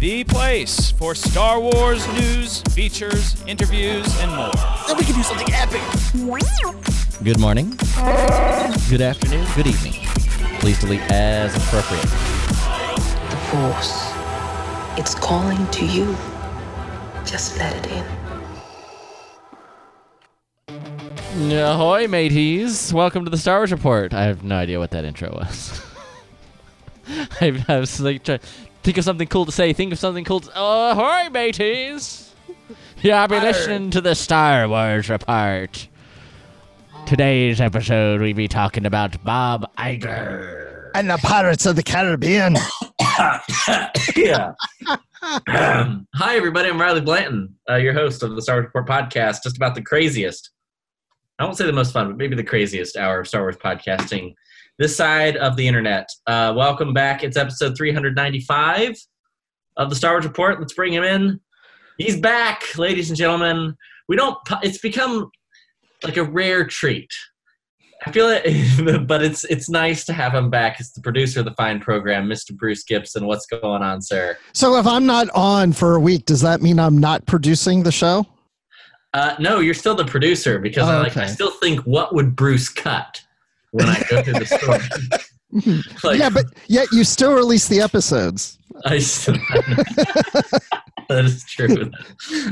The place for Star Wars news, features, interviews, and more. Then we can do something epic. Good morning. Good afternoon. Good evening. Please delete as appropriate. The Force. It's calling to you. Just let it in. Ahoy, mateys! Welcome to the Star Wars Report. I have no idea what that intro was. I, I was like trying think of something cool to say. Think of something cool. To, oh, ahoy, mateys! Yeah, I'll be listening to the Star Wars Report. Today's episode, we be talking about Bob Iger. And the Pirates of the Caribbean. yeah. Um, hi, everybody. I'm Riley Blanton, uh, your host of the Star Wars Report podcast, just about the craziest. I won't say the most fun, but maybe the craziest hour of Star Wars podcasting this side of the internet. Uh, welcome back. It's episode 395 of the Star Wars Report. Let's bring him in. He's back, ladies and gentlemen. We don't. It's become like a rare treat. I feel it, but it's it's nice to have him back. It's the producer of the fine program, Mr. Bruce Gibson. What's going on, sir? So if I'm not on for a week, does that mean I'm not producing the show? Uh, no, you're still the producer because Oh, I like. I still think what would Bruce cut when I go through the story. like, yeah, but yet you still release the episodes. I still, that is true.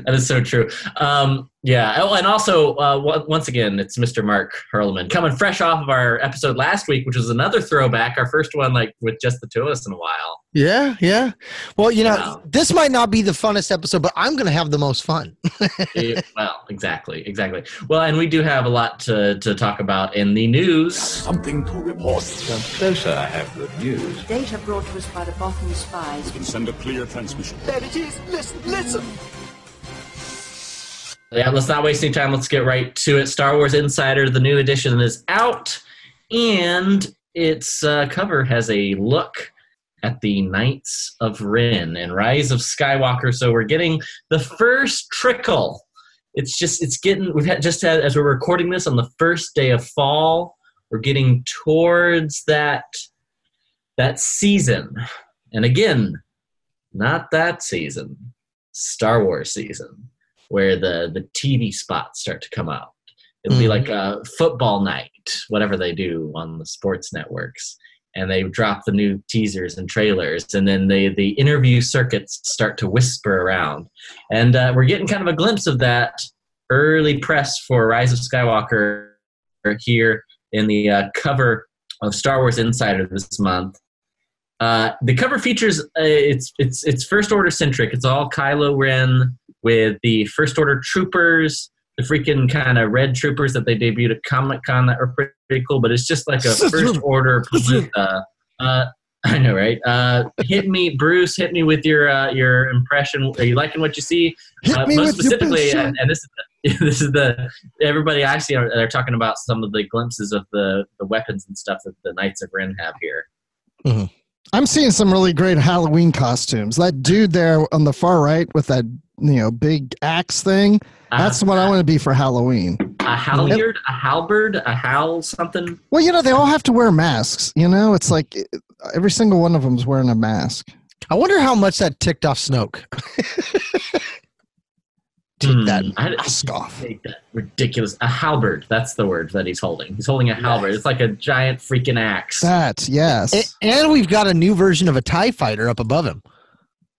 That is so true. Um, yeah. Oh, and also, uh, w- once again, it's Mr. Mark Hurlman coming fresh off of our episode last week, which was another throwback. Our first one, like with just the two of us in a while. Yeah, yeah. Well, you know, Wow. this might not be the funnest episode, but I'm going to have the most fun. Well, exactly, exactly. Well, and we do have a lot to, to talk about in the news. Something to report. No, sir, I have good news. Data brought to us by the Bothan spies. can send a clear transmission. There it is. Listen, listen. Yeah, let's not waste any time. Let's get right to it. Star Wars Insider, the new edition is out, and its uh, cover has a look at the Knights of Ren and Rise of Skywalker. So we're getting the first trickle. It's just it's getting we've had just had, as we're recording this on the first day of fall. We're getting towards that that season, and again, not that season, Star Wars season where the the TV spots start to come out. It'll be Mhm. like a football night, whatever they do on the sports networks, and they drop the new teasers and trailers, and then they the interview circuits start to whisper around, and uh, we're getting kind of a glimpse of that early press for Rise of Skywalker here in the uh, cover of Star Wars Insider this month. Uh, the cover features uh, it's it's it's first order centric. It's all Kylo Ren with the first order troopers, the freaking kind of red troopers that they debuted at Comic Con that were pretty cool. But it's just like a first order. Uh, uh, I know, right? Uh, hit me, Bruce. Hit me with your uh, your impression. Are you liking what you see? Hit uh, me most with specifically, bullshit. and, and this is the, this is the everybody I see are they're talking about some of the glimpses of the the weapons and stuff that the Knights of Ren have here. I'm seeing some really great Halloween costumes. That dude there on the far right with that you know big axe thing. That's Uh, what I want to be for Halloween. a halyard, a halberd, a howl, something. Well, you know they all have to wear masks. You know, it's like every single one of them's wearing a mask. I wonder how much that ticked off Snoke. Take that Hmm, I- mask off. Take that ridiculous a halberd. That's the word that he's holding. He's holding a halberd. It's like a giant freaking axe. That yes. A- And we've got a new version of a TIE fighter up above him.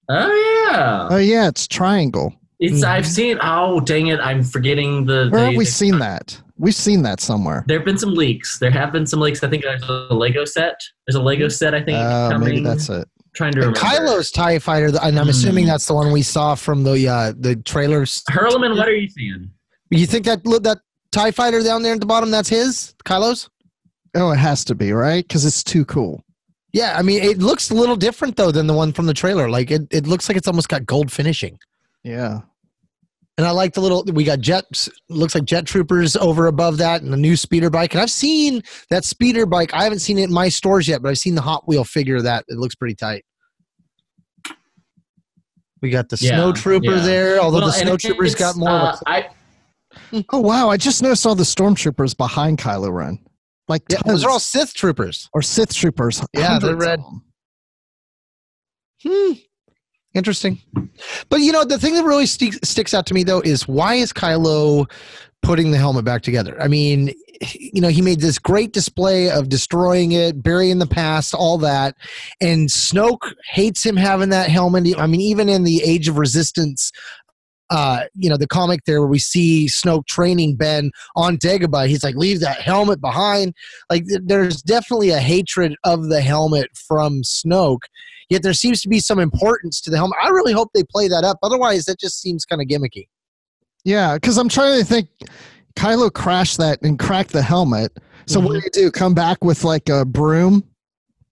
Oh yeah, oh yeah, it's triangle. it's I've seen. Oh dang it, I'm forgetting the. Where the- have we the- seen that? We've seen that somewhere. There have been some leaks. There have been some leaks. I think there's a Lego set. There's a Lego set. I think Uh, coming. maybe that's it. trying to And remember. Kylo's TIE fighter, and I'm Hmm. assuming that's the one we saw from the uh, the trailers. Hurlman, what are you seeing? You think that look, that TIE fighter down there at the bottom, that's his? Kylo's? Oh, it has to be right because it's too cool. Yeah, I mean, it looks a little different though than the one from the trailer. Like it, it looks like it's almost got gold finishing. Yeah. And I like the little. We got jets. Looks like jet troopers over above that, and the new speeder bike. And I've seen that speeder bike. I haven't seen it in my stores yet, but I've seen the Hot Wheel figure of that. It looks pretty tight. We got the Yeah, snow trooper yeah. there. Although Well, the snow troopers it's, got more. uh, of a, I, Oh wow! I just noticed all the stormtroopers behind Kylo Ren, like yeah, tons, those are all Sith troopers. or Sith troopers. Yeah, they're red. Hmm. Interesting. But you know, the thing that really sticks sticks out to me though is why is Kylo putting the helmet back together? I mean, you know, he made this great display of destroying it, burying the past, all that, and Snoke hates him having that helmet. I mean, even in the Age of Resistance. Uh, you know the comic there where we see Snoke training Ben on Dagobah. He's like, "Leave that helmet behind." Like, th- there's definitely a hatred of the helmet from Snoke yet there seems to be some importance to the helmet. I really hope they play that up. Otherwise, that just seems kind of gimmicky. Yeah, because I'm trying to think. Kylo crashed that and cracked the helmet. So what do you do? Come back with like a broom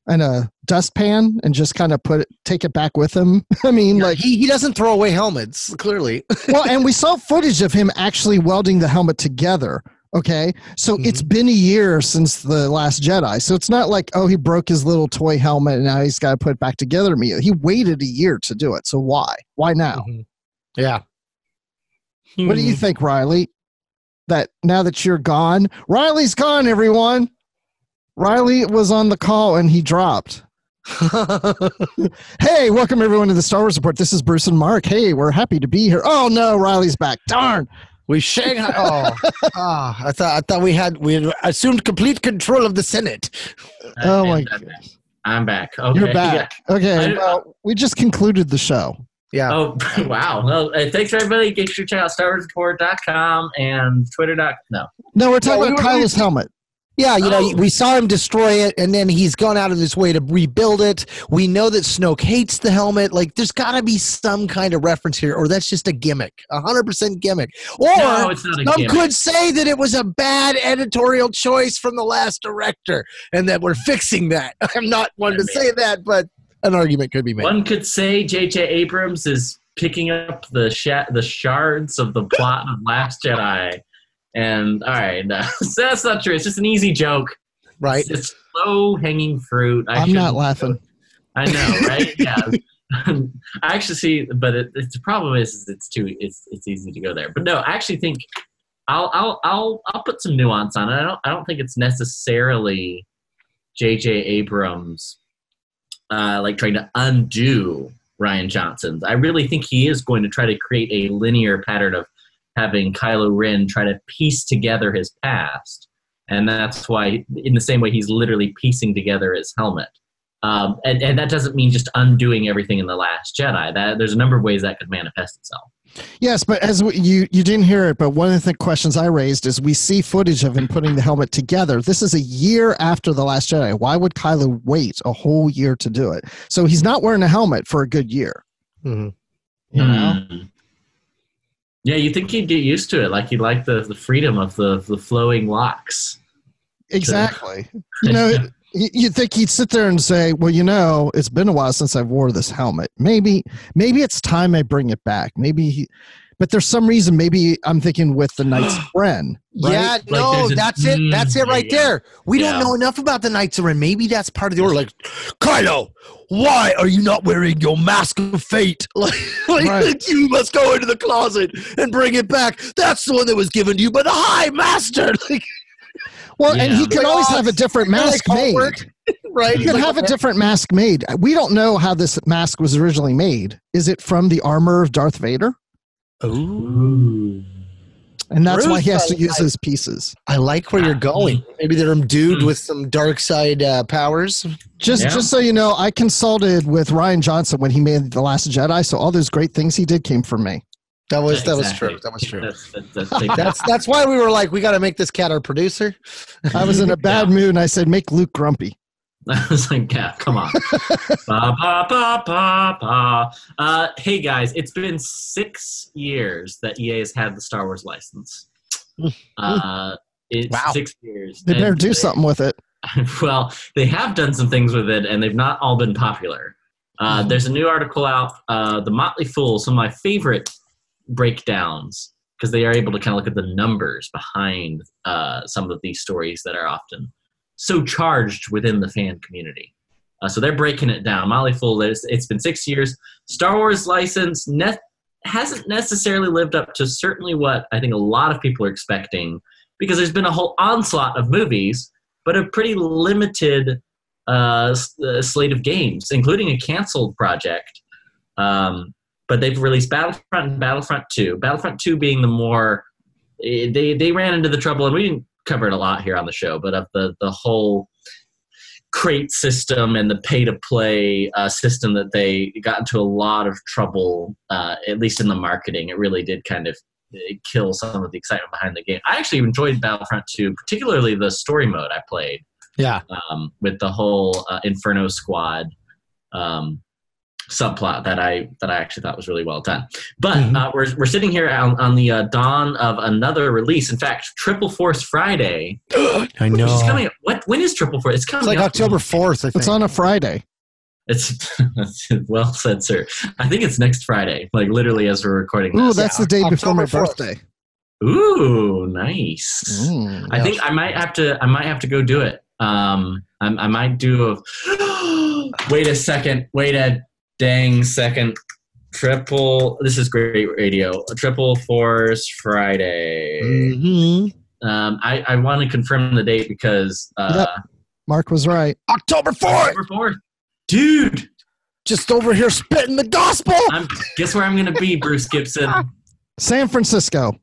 and a dustpan and just kind of put it, take it back with him. I mean, like, he, he doesn't throw away helmets, clearly. well, and we saw footage of him actually welding the helmet together. Okay, so mm-hmm. it's been a year since the Last Jedi, so it's not like oh he broke his little toy helmet and now he's got to put it back together. To me, he waited a year to do it. So why? Why now? Mm-hmm. yeah. What do you hmm. think, Riley? That now that you're gone, Riley's gone. Everyone, Riley was on the call and he dropped. hey, welcome everyone to the Star Wars Report. This is Bruce and Mark. Hey, we're happy to be here. Oh no, Riley's back. Darn. We Shanghai. Oh, ah, I thought I thought we had we had assumed complete control of the Senate. Oh my and I'm, back. Okay. You're back. Okay. Well, we just concluded the show. Yeah. Oh, wow. Well, uh, thanks, everybody. Get sure to check out StarWarsReport.com and Twitter. dot No. No, we're talking No, we about were- Kylo's helmet. Yeah, you know, Oh. we saw him destroy it, and then he's gone out of his way to rebuild it. We know that Snoke hates the helmet. Like, there's got to be some kind of reference here, or that's just a gimmick, a hundred percent gimmick. Or No, it's not a some gimmick. could say that it was a bad editorial choice from the last director, and that we're fixing that. I'm not one to Maybe. say that, but an argument could be made. One could say J.J. Abrams is picking up the sh- the shards of the plot of Last Jedi. And all right, no, so that's not true. It's just an easy joke. right? It's, it's low hanging fruit. I I'm not laughing. I know, right? yeah. I actually see, but it, it's the problem is, is it's too it's it's easy to go there. But no, I actually think I'll I'll I'll I'll put some nuance on it. I don't I don't think it's necessarily J.J. Abrams uh, like trying to undo Rian Johnson's. I really think he is going to try to create a linear pattern of having Kylo Ren try to piece together his past, and that's why, in the same way, he's literally piecing together his helmet. Um, and, and that doesn't mean just undoing everything in the Last Jedi. That there's a number of ways that could manifest itself. Yes, but as we, you you didn't hear it, but one of the questions I raised is we see footage of him putting the helmet together. This is a year after the Last Jedi. Why would Kylo wait a whole year to do it? So he's not wearing a helmet for a good year. Mhm. You know, Mm. Yeah, you think he'd get used to it, like he'd like the, the freedom of the the flowing locks. exactly. You know, you'd think he'd sit there and say, "Well, you know, it's been a while since I wore this helmet. Maybe, maybe it's time I bring it back. Maybe." He, but there's some reason. Maybe I'm thinking with the Knights of Ren. Right? Yeah, Like no, there's a- that's it. Mm, That's it right you go. there. We Yeah. don't know enough about the Knights of Ren. Maybe that's part of the order. Like, Kylo, why are you not wearing your mask of fate? Like, like, Right. you must go into the closet and bring it back. That's the one that was given to you by the High Master. Like, Well, and he can Like, always oh, have a different like mask made. right? You He's could like, have a different mask made. We don't know how this mask was originally made. Is it from the armor of Darth Vader? Ooh. And that's why he has to I- use I- his pieces. I like where you're going. Maybe they're imbued Mm. with some dark side uh, powers. Just Yeah. just so you know, I consulted with Rian Johnson when he made The Last Jedi, so all those great things he did came from me. That was that was true. That was true. That's, that's, that's. That's that's why we were like, we got to make this cat our producer. I was in a bad mood and I said, make Luke grumpy. I was like, yeah, come on. ba, ba, ba. Uh, hey guys, it's been six years that EA has had the Star Wars license. Uh, it's Wow. six years. They better do something with it. well, they have done some things with it, and they've not all been popular. Uh, Mhm. There's a new article out, uh, "The Motley Fool," some of my favorite breakdowns because they are able to kind of look at the numbers behind uh, some of these stories that are often so charged within the fan community. Uh, so they're breaking it down. Motley Fool, it's, been six years. Star Wars license ne- hasn't necessarily lived up to certainly what I think a lot of people are expecting because there's been a whole onslaught of movies, but a pretty limited uh, uh, slate of games, including a canceled project. Um, but they've released Battlefront and Battlefront 2. Battlefront 2 being the more eh, they they ran into the trouble, and we didn't cover it a lot here on the show, but of the the whole crate system and the pay to play uh, system that they got into a lot of trouble, uh, at least in the marketing. It really did kind of eh, kill some of the excitement behind the game. I actually enjoyed Battlefront 2, particularly the story mode I played Yeah. um, with the whole uh, Inferno Squad um, subplot that I that I actually thought was really well done. But Mhm. uh, we're we're sitting here on, on the uh, dawn of another release. In fact, Triple Force Friday, I which know. is coming. What when is Triple Force? It's coming. It's like up- October 4th, It's on a Friday. It's well said, sir. I think it's next Friday, like literally as we're recording Ooh, this. that's Yeah, the day before my October 4th. birthday. Ooh, nice. Mm. I think I might have to. I might have to go do it. Um, I, I might do a. wait a second. Wait a dang second. Triple. This is great radio. A triple Force Friday. Mhm. Um, I I want to confirm the date because uh, Yep. Mark was right. October 4th. October fourth, dude. Just over here spitting the gospel. I'm guess where I'm gonna be, Bruce Gibson. San Francisco.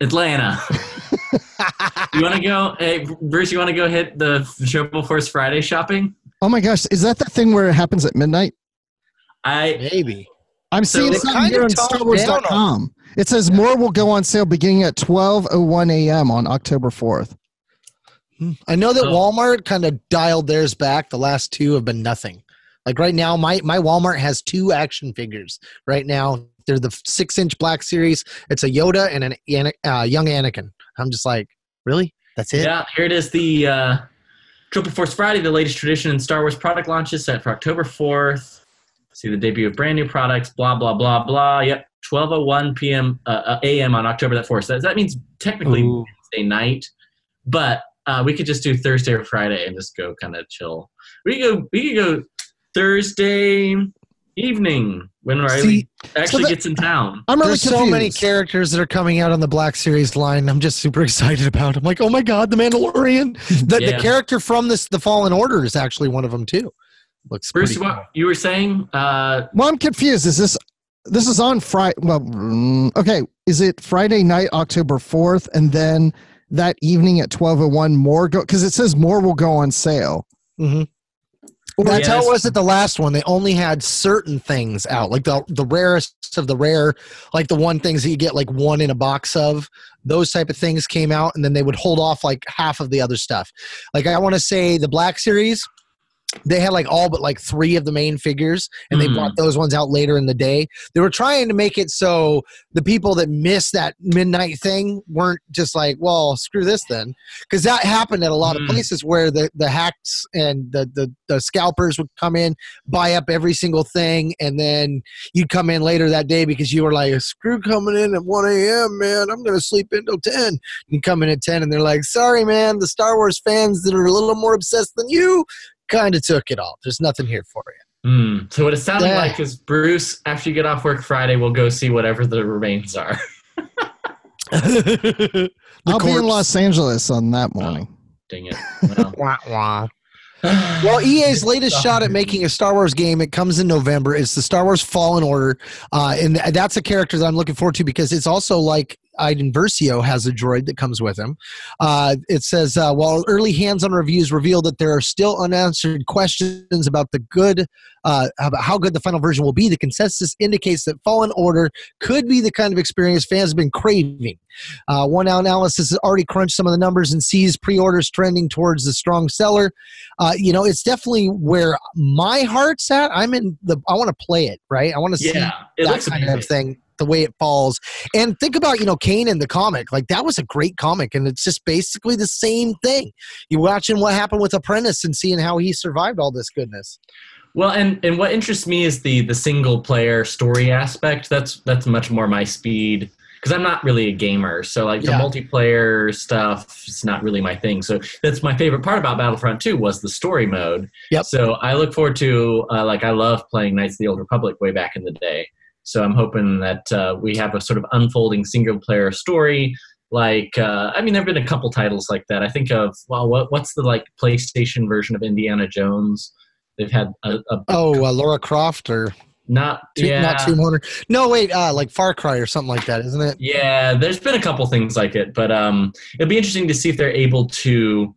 Atlanta. you want to go, hey, Bruce? You want to go hit the Triple Force Friday shopping? Oh my gosh, is that the thing where it happens at midnight? I Maybe. I'm So seeing something here of on StarWars.com. It says more will go on sale beginning at 12:01 a.m. on October 4th. I know that Oh. Walmart kind of dialed theirs back. The last two have been nothing. Like right now, my my Walmart has two action figures. Right now, they're the six inch Black Series. It's a Yoda and an uh, young Anakin. I'm just like, really? That's it? Yeah, here it is. The uh, Triple Force Friday, the latest tradition in Star Wars product launches set for October 4th. See the debut of brand new products, blah, blah, blah, blah. Yep, 12.01 p.m. Uh, uh, a.m. on October that 4th. So that, that means technically Ooh. Wednesday night, but uh, we could just do Thursday or Friday and just go kind of chill. We could go, we could go Thursday evening when Riley See, actually that- gets in town. I'm really There's confused. so many characters that are coming out on the Black Series line. I'm just super excited about. I'm like, oh my god, the Mandalorian. The, Yeah. the character from this, the Fallen Order, is actually one of them too. Looks Bruce, pretty what you were saying? Uh, Well, I'm confused. Is this this is on Friday? Well, mm, okay. Is it Friday night, October 4th, and then that evening at 12:01 more go because it says more will go on sale. Mm-hmm. Well, That's Yeah, how it was at the last one. They only had certain things out, like the the rarest of the rare, like the one things that you get like one in a box of. Those type of things came out, and then they would hold off like half of the other stuff. Like I want to say the Black Series, they had like all but like three of the main figures, and they Hmm. brought those ones out later in the day. They were trying to make it so the people that missed that midnight thing weren't just like, well, screw this then, because that happened at a lot Hmm. of places where the the hacks and the, the the scalpers would come in, buy up every single thing, and then you'd come in later that day because you were like, screw coming in at one a.m. Man, I'm gonna sleep until ten. You come in at ten, and they're like, sorry, man, the Star Wars fans that are a little more obsessed than you kind of took it all. There's nothing here for you. Hmm. So what it sounded Yeah. like is Bruce, after you get off work Friday, we'll go see whatever the remains are. The I'll be in. Los Angeles on that morning. Dang it. Well, Wah, wah. Well, EA's latest shot at making a Star Wars game, it comes in November. It's the Star Wars Fallen Order. Uh, and that's a character that I'm looking forward to because it's also like Iden Versio has a droid that comes with him. Uh, it says, uh, while early hands on reviews reveal that there are still unanswered questions about the good, uh, about how good the final version will be, the consensus indicates that Fallen Order could be the kind of experience fans have been craving. Uh, one analysis has already crunched some of the numbers and sees pre-orders trending towards the strong seller. Uh, you know, it's definitely where my heart's at. I'm in the. I want to play it, right? I want to see yeah, it that kind amazing. of thing, the way it falls. And think about, you know, Kane in the comic. Like that was a great comic, and it's just basically the same thing. You're watching what happened with Apprentice and seeing how he survived all this goodness. Well, and and what interests me is the the single player story aspect. That's that's much more my speed because I'm not really a gamer. So like Yeah. the multiplayer stuff is not really my thing. So that's my favorite part about Battlefront 2 was the story mode. Yep. So I look forward to uh, like I love playing Knights of the Old Republic way back in the day. So I'm hoping that uh, we have a sort of unfolding single player story. Like uh, I mean, there've been a couple titles like that. I think of well, what what's the like PlayStation version of Indiana Jones? They've had a, a Oh, uh, Lara Croft or not Tomb- yeah not Tomb Raider. No, wait, uh, like Far Cry or something like that, isn't it? Yeah, there's been a couple things like it, but um, it'll be interesting to see if they're able to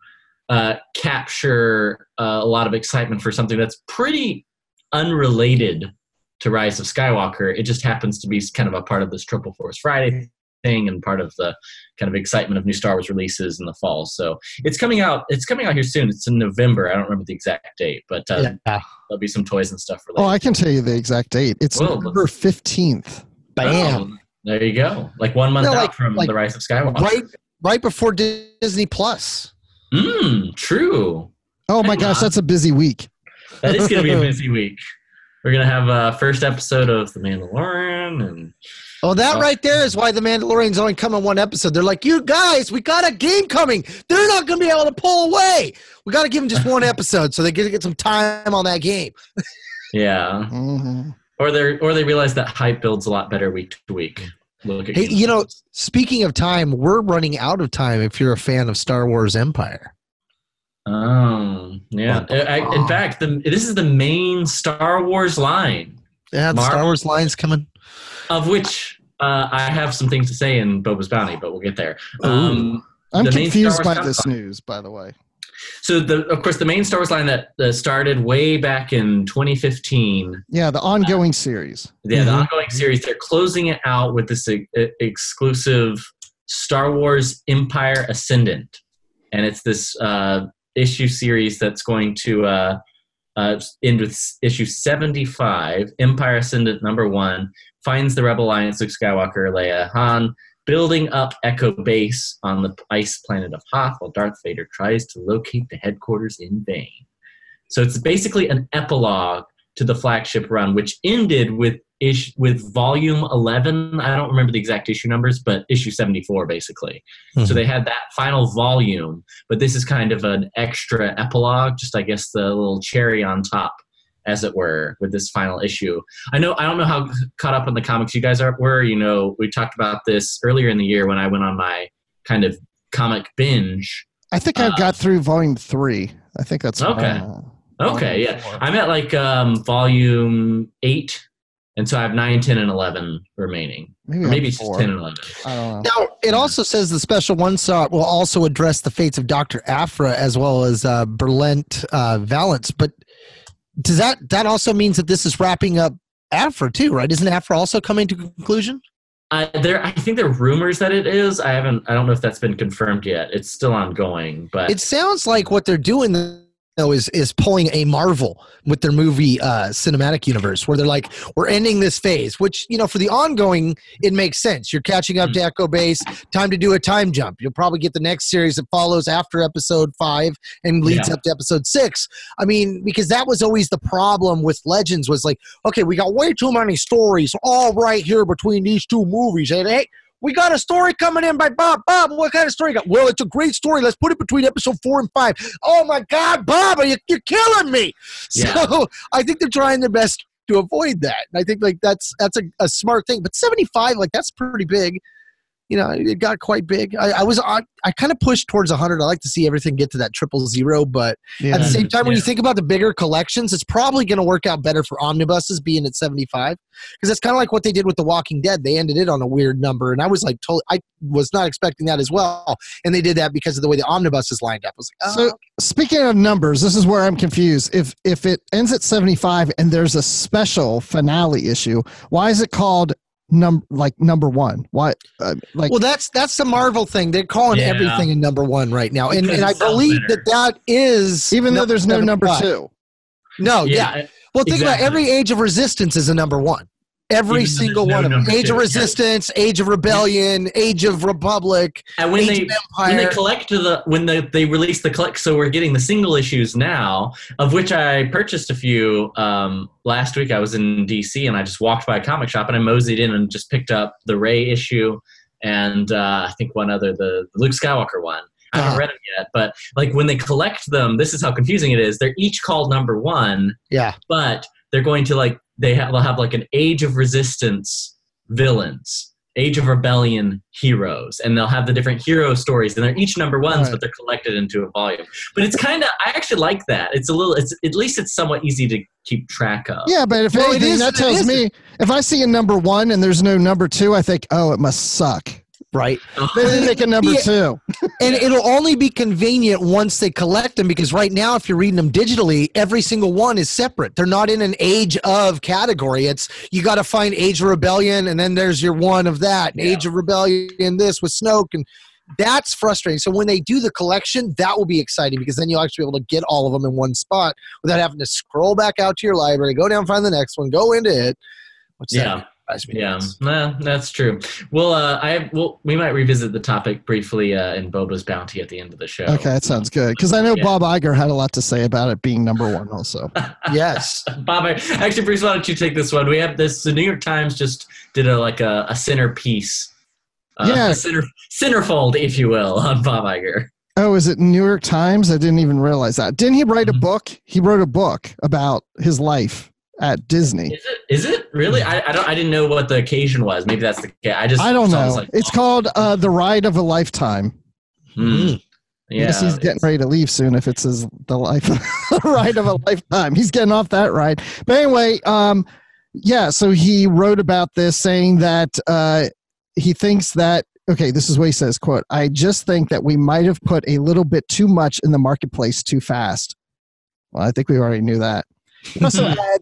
uh, capture uh, a lot of excitement for something that's pretty unrelated to Rise of Skywalker. It just happens to be kind of a part of this Triple Force Friday thing and part of the kind of excitement of new Star Wars releases in the fall. So it's coming out. It's coming out here soon. It's in November. I don't remember the exact date, but uh, Yeah. there'll be some toys and stuff for the Oh. I can tell you the exact date. It's Well, November 15th. Bam. Oh, there you go. Like one month No, out from like the Rise of Skywalker. Right, right before Disney Plus. Mm, true. Oh my Hang gosh, on. that's a busy week. That is going to be a busy week. We're going to have a first episode of The Mandalorian, and Oh, that Oh. right there is why the Mandalorian's only come in one episode. They're like, you guys, we got a game coming. They're not going to be able to pull away. We got to give them just one episode so they get to get some time on that game. yeah, Mhm. or they or they realize that hype builds a lot better week to week. Look at Hey, you know, speaking of time, we're running out of time if you're a fan of Star Wars Empire. Oh, yeah. I, in fact, the, this is the main Star Wars line, Yeah, the? Star Wars line's coming. of which uh, I have some things to say in Boba's Bounty, but we'll get there. Um, I'm The confused by this content. news, by the way. so, the, of course, the main Star Wars line that uh, started way back in 2015 Yeah, the ongoing series. Yeah, the Mhm. ongoing series. They're closing it out with this e- exclusive Star Wars Empire Ascendant, and it's this uh, issue series that's going to uh, uh, end with issue seventy-five. Empire Ascendant number one finds the Rebel Alliance, Luke Skywalker, Leia, Han, building up Echo Base on the ice planet of Hoth, while Darth Vader tries to locate the headquarters in vain. So it's basically an epilogue to the flagship run, which ended with ish with volume 11 i don't remember the exact issue numbers but issue 74 basically so Mhm. they had that final volume but this is kind of an extra epilogue just i guess the little cherry on top as it were with this final issue i know i don't know how caught up on the comics you guys are were you know we talked about this earlier in the year when i went on my kind of comic binge I think I Uh, got through volume three. I think that's Okay. Uh, okay yeah four. i'm at like um volume 8 and so i have 9 10 and 11 remaining maybe, or maybe it's just 10 and 11 I don't know. Now, it also says the special one shot will also address the fates of Dr. Aphra as well as uh, Beilert uh, Valance. But does that that also means that this is wrapping up Aphra too, right? Isn't Aphra also coming to conclusion? I, there, I think there are rumors that it is. I haven't. I don't know if that's been confirmed yet. It's still ongoing, but It sounds like what they're doing though is is pulling a Marvel with their movie uh, cinematic universe, where they're like, we're ending this phase. Which you know, for the ongoing, it makes sense. You're catching up to Echo Base. Time to do a time jump. You'll probably get the next series that follows after Episode Five and leads Yeah. up to Episode Six. I mean, because that was always the problem with Legends was like, okay, we got way too many stories all right here between these two movies, and hey. We got a story coming in by Bob. Bob, what kind of story you got? Well, it's a great story. Let's put it between episode four and five. Oh my God, Bob, are you, you're killing me. Yeah. So I think they're trying their best to avoid that. And I think like that's that's a, a smart thing. But 75, like that's pretty big. You know, it got quite big. I, I was I, I kind of pushed towards 100. I like to see everything get to that triple zero, but Yeah. at the same time, when you think about the bigger collections, it's probably going to work out better for omnibuses being at 75 because it's kind of like what they did with The Walking Dead. They ended it on a weird number, and I was like, totally, I was not expecting that as well. And they did that because of the way the omnibuses lined up. I was like, oh, So speaking of numbers, this is where I'm confused. If if it ends at 75 and there's a special finale issue, why is it called num like number one? Why uh, like well, that's that's the Marvel thing. They're calling Yeah. everything in number one right now, and and I believe better. that that is even though there's no number 75. two? No, yeah. yeah, Well, think about every Age of Resistance is a number one. Every Even single no one of them. Age two, of yeah. Resistance, Age of Rebellion, Age of Republic, And when Age they of when they collect the when they they release the collect, so we're getting the single issues now, of which I purchased a few um, last week. I was in DC and I just walked by a comic shop and I moseyed in and just picked up the Rey issue and uh, I think one other the, the Luke Skywalker one. I haven't Uh-huh. read them yet, but like when they collect them, this is how confusing it is. They're each called number one, yeah. but they're going to like they have they'll have like an age of resistance villains age of rebellion heroes and they'll have the different hero stories and they're each number ones Right. but they're collected into a volume but it's kind of i actually like that it's a little it's at least it's somewhat easy to keep track of Yeah, but if Well, anything, is that tells me if I see a number one and there's no number two, I think, oh, it must suck. Right. Oh. They didn't make a number two. And it'll only be convenient once they collect them because right now, if you're reading them digitally, every single one is separate. They're not in an age of category. It's you got to find Age of Rebellion, and then there's your one of that, Yeah. Age of Rebellion, and this with Snoke, and that's frustrating. So when they do the collection, that will be exciting because then you'll actually be able to get all of them in one spot without having to scroll back out to your library, go down, find the next one, go into it. What's yeah that? Drives me yeah no, that's true well uh i well we might revisit the topic briefly uh in boba's bounty at the end of the show Okay, that sounds good. Because I know Yeah. Bob Iger had a lot to say about it being number one also. Yes. Bob, actually, Bruce, why don't you take this one? We have this. The New York Times just did a like a, a centerpiece, uh, Yeah. a center centerfold, if you will, on Bob Iger. Oh, is it New York Times? I didn't even realize that. Didn't he write a Mhm. book? He wrote a book about his life at Disney. Is it? Is it really? I, I don't. I didn't know what the occasion was. Maybe that's the. case. I just. I don't know. Like, It's called uh, The Ride of a Lifetime. Hmm. Yeah. Yes, he's getting ready to leave soon if it's his the life ride of a lifetime. He's getting off that ride. But anyway, um, yeah, so he wrote about this saying that uh, he thinks that okay, this is what he says, quote, I just think that we might have put a little bit too much in the marketplace too fast. Well, I think we already knew that. He also had,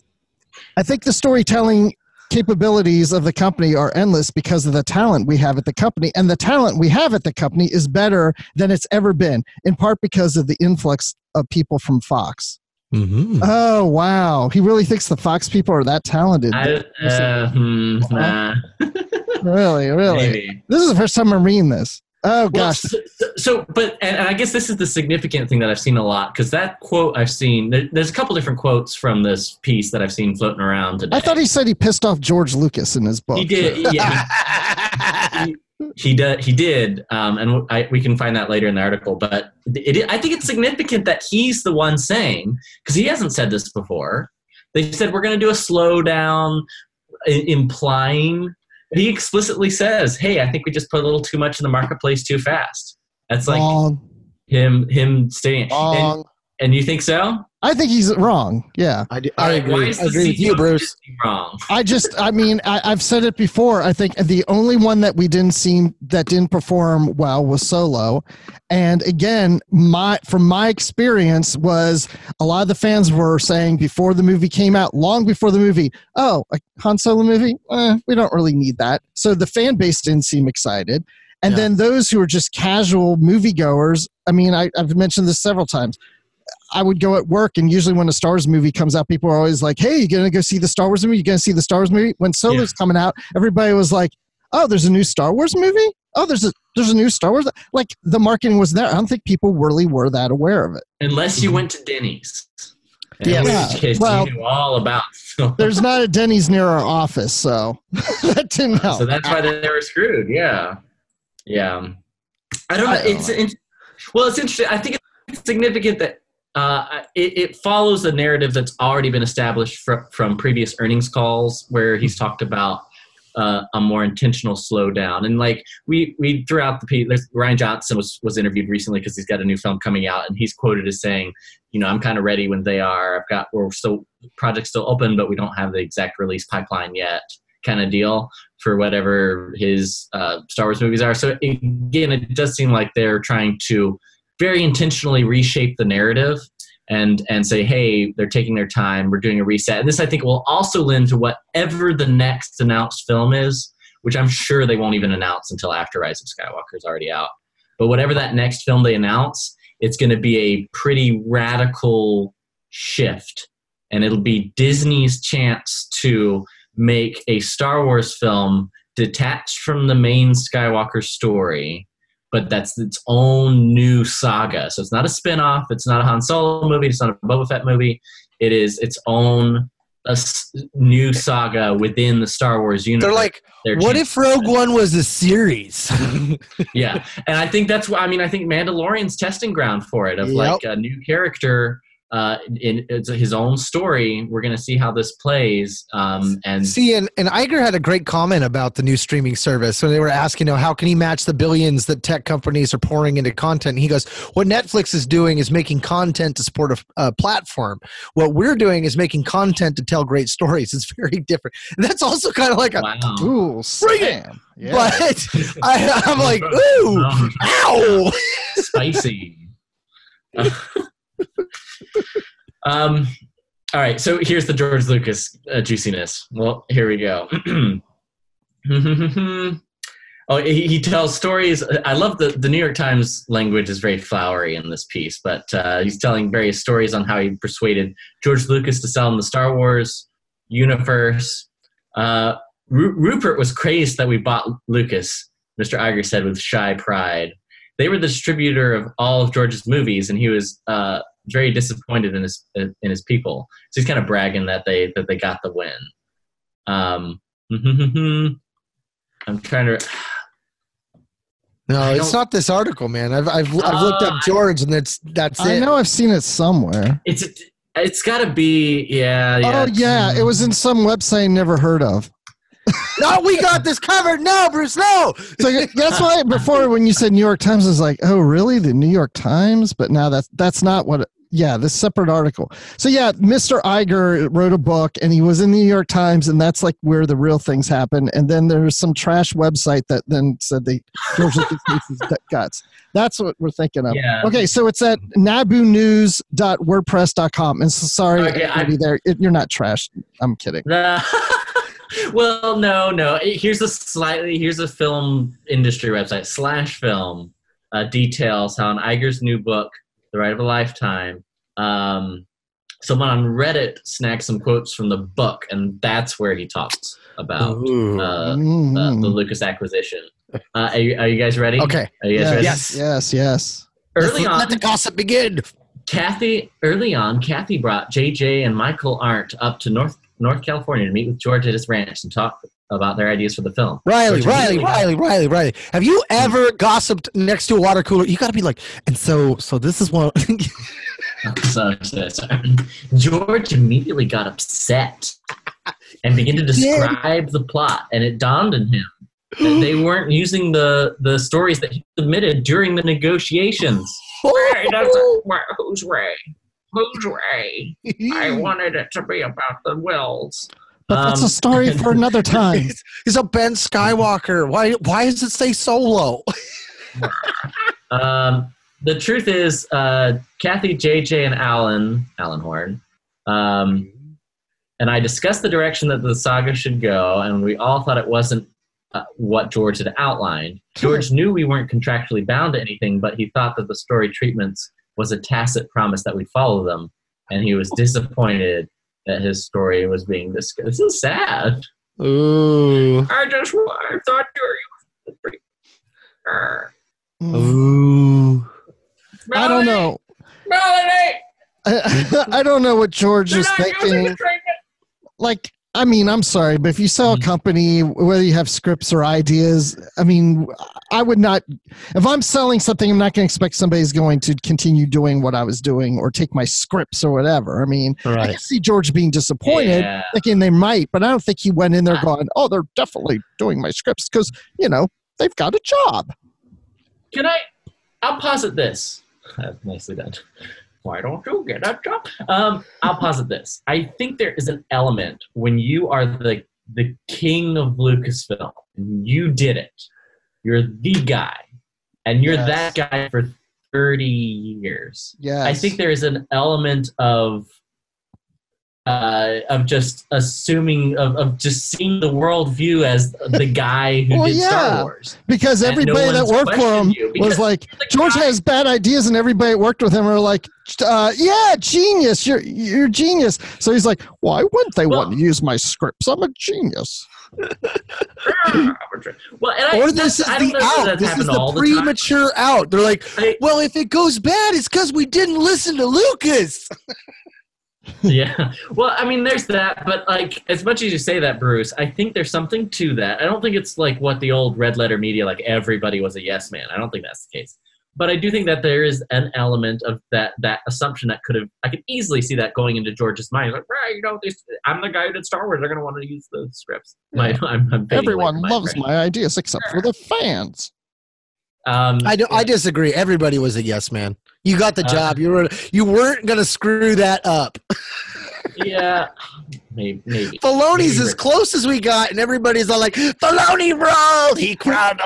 I think the storytelling capabilities of the company are endless because of the talent we have at the company and the talent we have at the company is better than it's ever been in part because of the influx of people from fox. Mm-hmm. oh wow. He really thinks the fox people are that talented. I, uh, hmm, nah, really really? Maybe. this is the first time i'm reading this oh Well, gosh so, so- but and, I guess this is the significant thing that I've seen a lot because that quote I've seen. There, there's a couple different quotes from this piece that I've seen floating around today. i thought he said he pissed off george lucas in his book He did, yeah. he, he did. He did, um, and I, we can find that later in the article. But it, I think it's significant that he's the one saying because he hasn't said this before. They said we're going to do a slowdown, i- implying. He explicitly says, "Hey, I think we just put a little too much in the marketplace too fast." That's like him him stating. And, and you think so? I think he's wrong yeah I, do, I right, why agree. is I agree with you, Bruce. Wrong. I just, I mean, I, I've said it before. I think the only one that we didn't seem that didn't perform well was Solo, and again, my from my experience was a lot of the fans were saying before the movie came out, long before the movie, oh, a Han Solo movie, eh, we don't really need that. So the fan base didn't seem excited, and Yeah. then those who are just casual moviegoers. I mean, I, I've mentioned this several times. I would go at work, and usually when a Star Wars movie comes out, people are always like, "Hey, you gonna go see the Star Wars movie? You gonna see the Star Wars movie?" When Solo's coming out, everybody was like, "Oh, there's a new Star Wars movie? Oh, there's a there's a new Star Wars." Like the marketing was there. I don't think people really were that aware of it. Unless you mm-hmm. went to Denny's. In Yeah. which Yeah, case well, you knew all about. There's not a Denny's near our office, so that didn't help. so that's why they were screwed. Yeah, yeah. I don't know. I don't It's in, well, it's interesting. I think it's significant that uh, it, it follows a narrative that's already been established fr- from previous earnings calls, where he's talked about uh, a more intentional slowdown. And like we we throughout the piece, Rian Johnson was was interviewed recently because he's got a new film coming out, and he's quoted as saying, you know, I'm kind of ready when they are. I've got we're still projects still open, but we don't have the exact release pipeline yet, kind of deal for whatever his uh, Star Wars movies are. So again, it does seem like they're trying to very intentionally reshape the narrative and and say, hey, they're taking their time. We're doing a reset, and this I think will also lend to whatever the next announced film is, which I'm sure they won't even announce until after Rise of Skywalker is already out. But whatever that next film they announce, it's going to be a pretty radical shift, and it'll be Disney's chance to make a Star Wars film detached from the main Skywalker story, but that's its own new saga. So it's not a spin-off, it's not a Han Solo movie, it's not a Boba Fett movie. It is its own a new saga within the Star Wars universe. They're like, They're what if Rogue One was a series? yeah and i think that's why i mean i think mandalorian's testing ground for it of like a new character uh in it's his own story we're gonna see how this plays um and See, and, and Iger had a great comment about the new streaming service. So they were asking, you know, how can he match the billions that tech companies are pouring into content? And he goes, what Netflix is doing is making content to support a, a platform. What we're doing is making content to tell great stories. It's very different. And that's also kind of like a, wow Ooh, Bring it! Yeah. but I, I'm like, ooh, Um, ow. spicy um all right so here's the george lucas uh, juiciness. Well here we go. Oh he, he tells stories. I love the, the new york times language is very flowery in this piece but uh, he's telling various stories on how he persuaded george lucas to sell him the star wars universe. Uh, Ru- rupert was crazed that we bought lucas mr Iger said with shy pride. They were the distributor of all of George's movies, and he was uh, very disappointed in his in his people. So he's kind of bragging that they that they got the win. Um, I'm trying to. No, it's don't- this article, man. I've, I've, I've looked Uh, up George and that's, that's I it. know I've seen it somewhere. It's it's got to be yeah yeah. Oh yeah, it was in some website I never heard of. no, we got this covered. No, Bruce, no. So that's why before when you said New York Times, I was like, oh really, the New York Times? But now that's that's not what. Yeah, this separate article. So yeah, Mr. Iger wrote a book, and he was in the New York Times, and that's like where the real things happen. And then there's some trash website that then said they George Lucas guts. That's what we're thinking of. Yeah. Okay, so it's at nabunews.wordpress.com. And so sorry, Okay, I- everybody there, it, you're not trash. I'm kidding. well, no, no. Here's a slightly here's a film industry website slash film uh, details how in Iger's new book, The Ride of a Lifetime, um, someone on Reddit snagged some quotes from the book, and that's where he talks about uh, uh, the Lucas acquisition. Uh, are, you, are you guys ready? Okay. Are you guys yes, ready? Yes. yes, yes. Early let, on, let the gossip begin. Kathy, early on, Kathy brought JJ and Michael Arndt up to North North California to meet with George at his ranch and talk about their ideas for the film. Riley, Riley, Riley, Riley, Riley. Have you hmm. ever gossiped next to a water cooler? You got to be like, and so, so this is one. So, so- so- George immediately got upset and began to describe the plot, and it dawned on him that they weren't using the the stories that he submitted during the negotiations. Rey doesn't. where- Who's Rey? Who's Rey? I wanted it to be about the Whills. But that's Um, a story for another time. He's a Ben Skywalker. Why? Why does it say solo? Um, the truth is, uh, Kathy, JJ, and Alan, Alan Horn, um, and I discussed the direction that the saga should go, and we all thought it wasn't uh, what George had outlined. George knew we weren't contractually bound to anything, but he thought that the story treatments was a tacit promise that we'd follow them, and he was disappointed that his story was being discussed. This is sad. Ooh. I just I thought you were. Ooh. I don't know. Melanie! I, I don't know what George They're is not thinking. Like, I mean, I'm sorry, but if you sell a company, whether you have scripts or ideas, I mean, I would not. If I'm selling something, I'm not going to expect somebody's going to continue doing what I was doing or take my scripts or whatever. I mean, I can see George being disappointed, Yeah. thinking they might, but I don't think he went in there going, "Oh, they're definitely doing my scripts," because you know they've got a job. Can I? I'll posit this. Uh, nicely done. Why don't you get a job? Um, I'll posit this. I think there is an element when you are the the king of Lucasfilm. and You did it. You're the guy, and you're Yes. that guy for thirty years. Yeah, I think there is an element of uh, of just assuming of, of just seeing the worldview as the guy who Well, did yeah. Star Wars. because And no everybody that worked for him was like George guy- has bad ideas, and everybody that worked with him were like, uh, "Yeah, genius! You're you're genius." So he's like, "Why wouldn't they Well- want to use my scripts? I'm a genius." well, and I, or this is the out. This is the all the premature out. They're like, I- well, if it goes bad, it's because we didn't listen to Lucas. yeah. Well, I mean, there's that, but like, as much as you say that, Bruce, I think there's something to that. I don't think it's like what the old red letter media, like everybody was a yes man. I don't think that's the case. But I do think that there is an element of that that assumption that could have. I could easily see that going into George's mind. Like, right, you know, this, I'm the guy who did Star Wars. They're going to want to use those scripts. My, I'm, I'm Everyone from my loves impression. my ideas except for the fans. Um, I, do, I disagree. Everybody was a yes man. You got the Uh, job. You were you weren't gonna screw that up. yeah, maybe. maybe. Filoni's Maybe as close as we got, and everybody's all like, "Filoni rolled, he crowd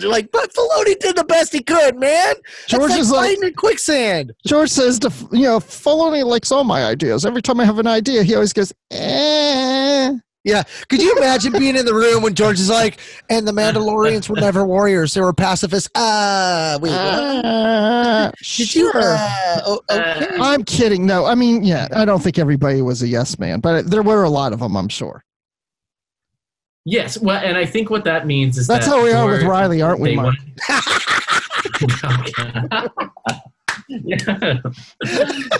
You're like, but Filoni did the best he could, man. George That's is like like- in quicksand. George says to you know, Filoni likes all my ideas. Every time I have an idea, he always goes, "Eh." Yeah. Could you imagine being in the room when George is like, and the Mandalorians were never warriors; they were pacifists. Ah, wait, what? Uh, Did you? sure. Uh, oh, okay. I'm kidding. No, I mean, yeah, I don't think everybody was a yes man, but there were a lot of them, I'm sure. Yes, well, and I think what that means is That's that how we are with Riley, aren't we, Mark? want- yeah.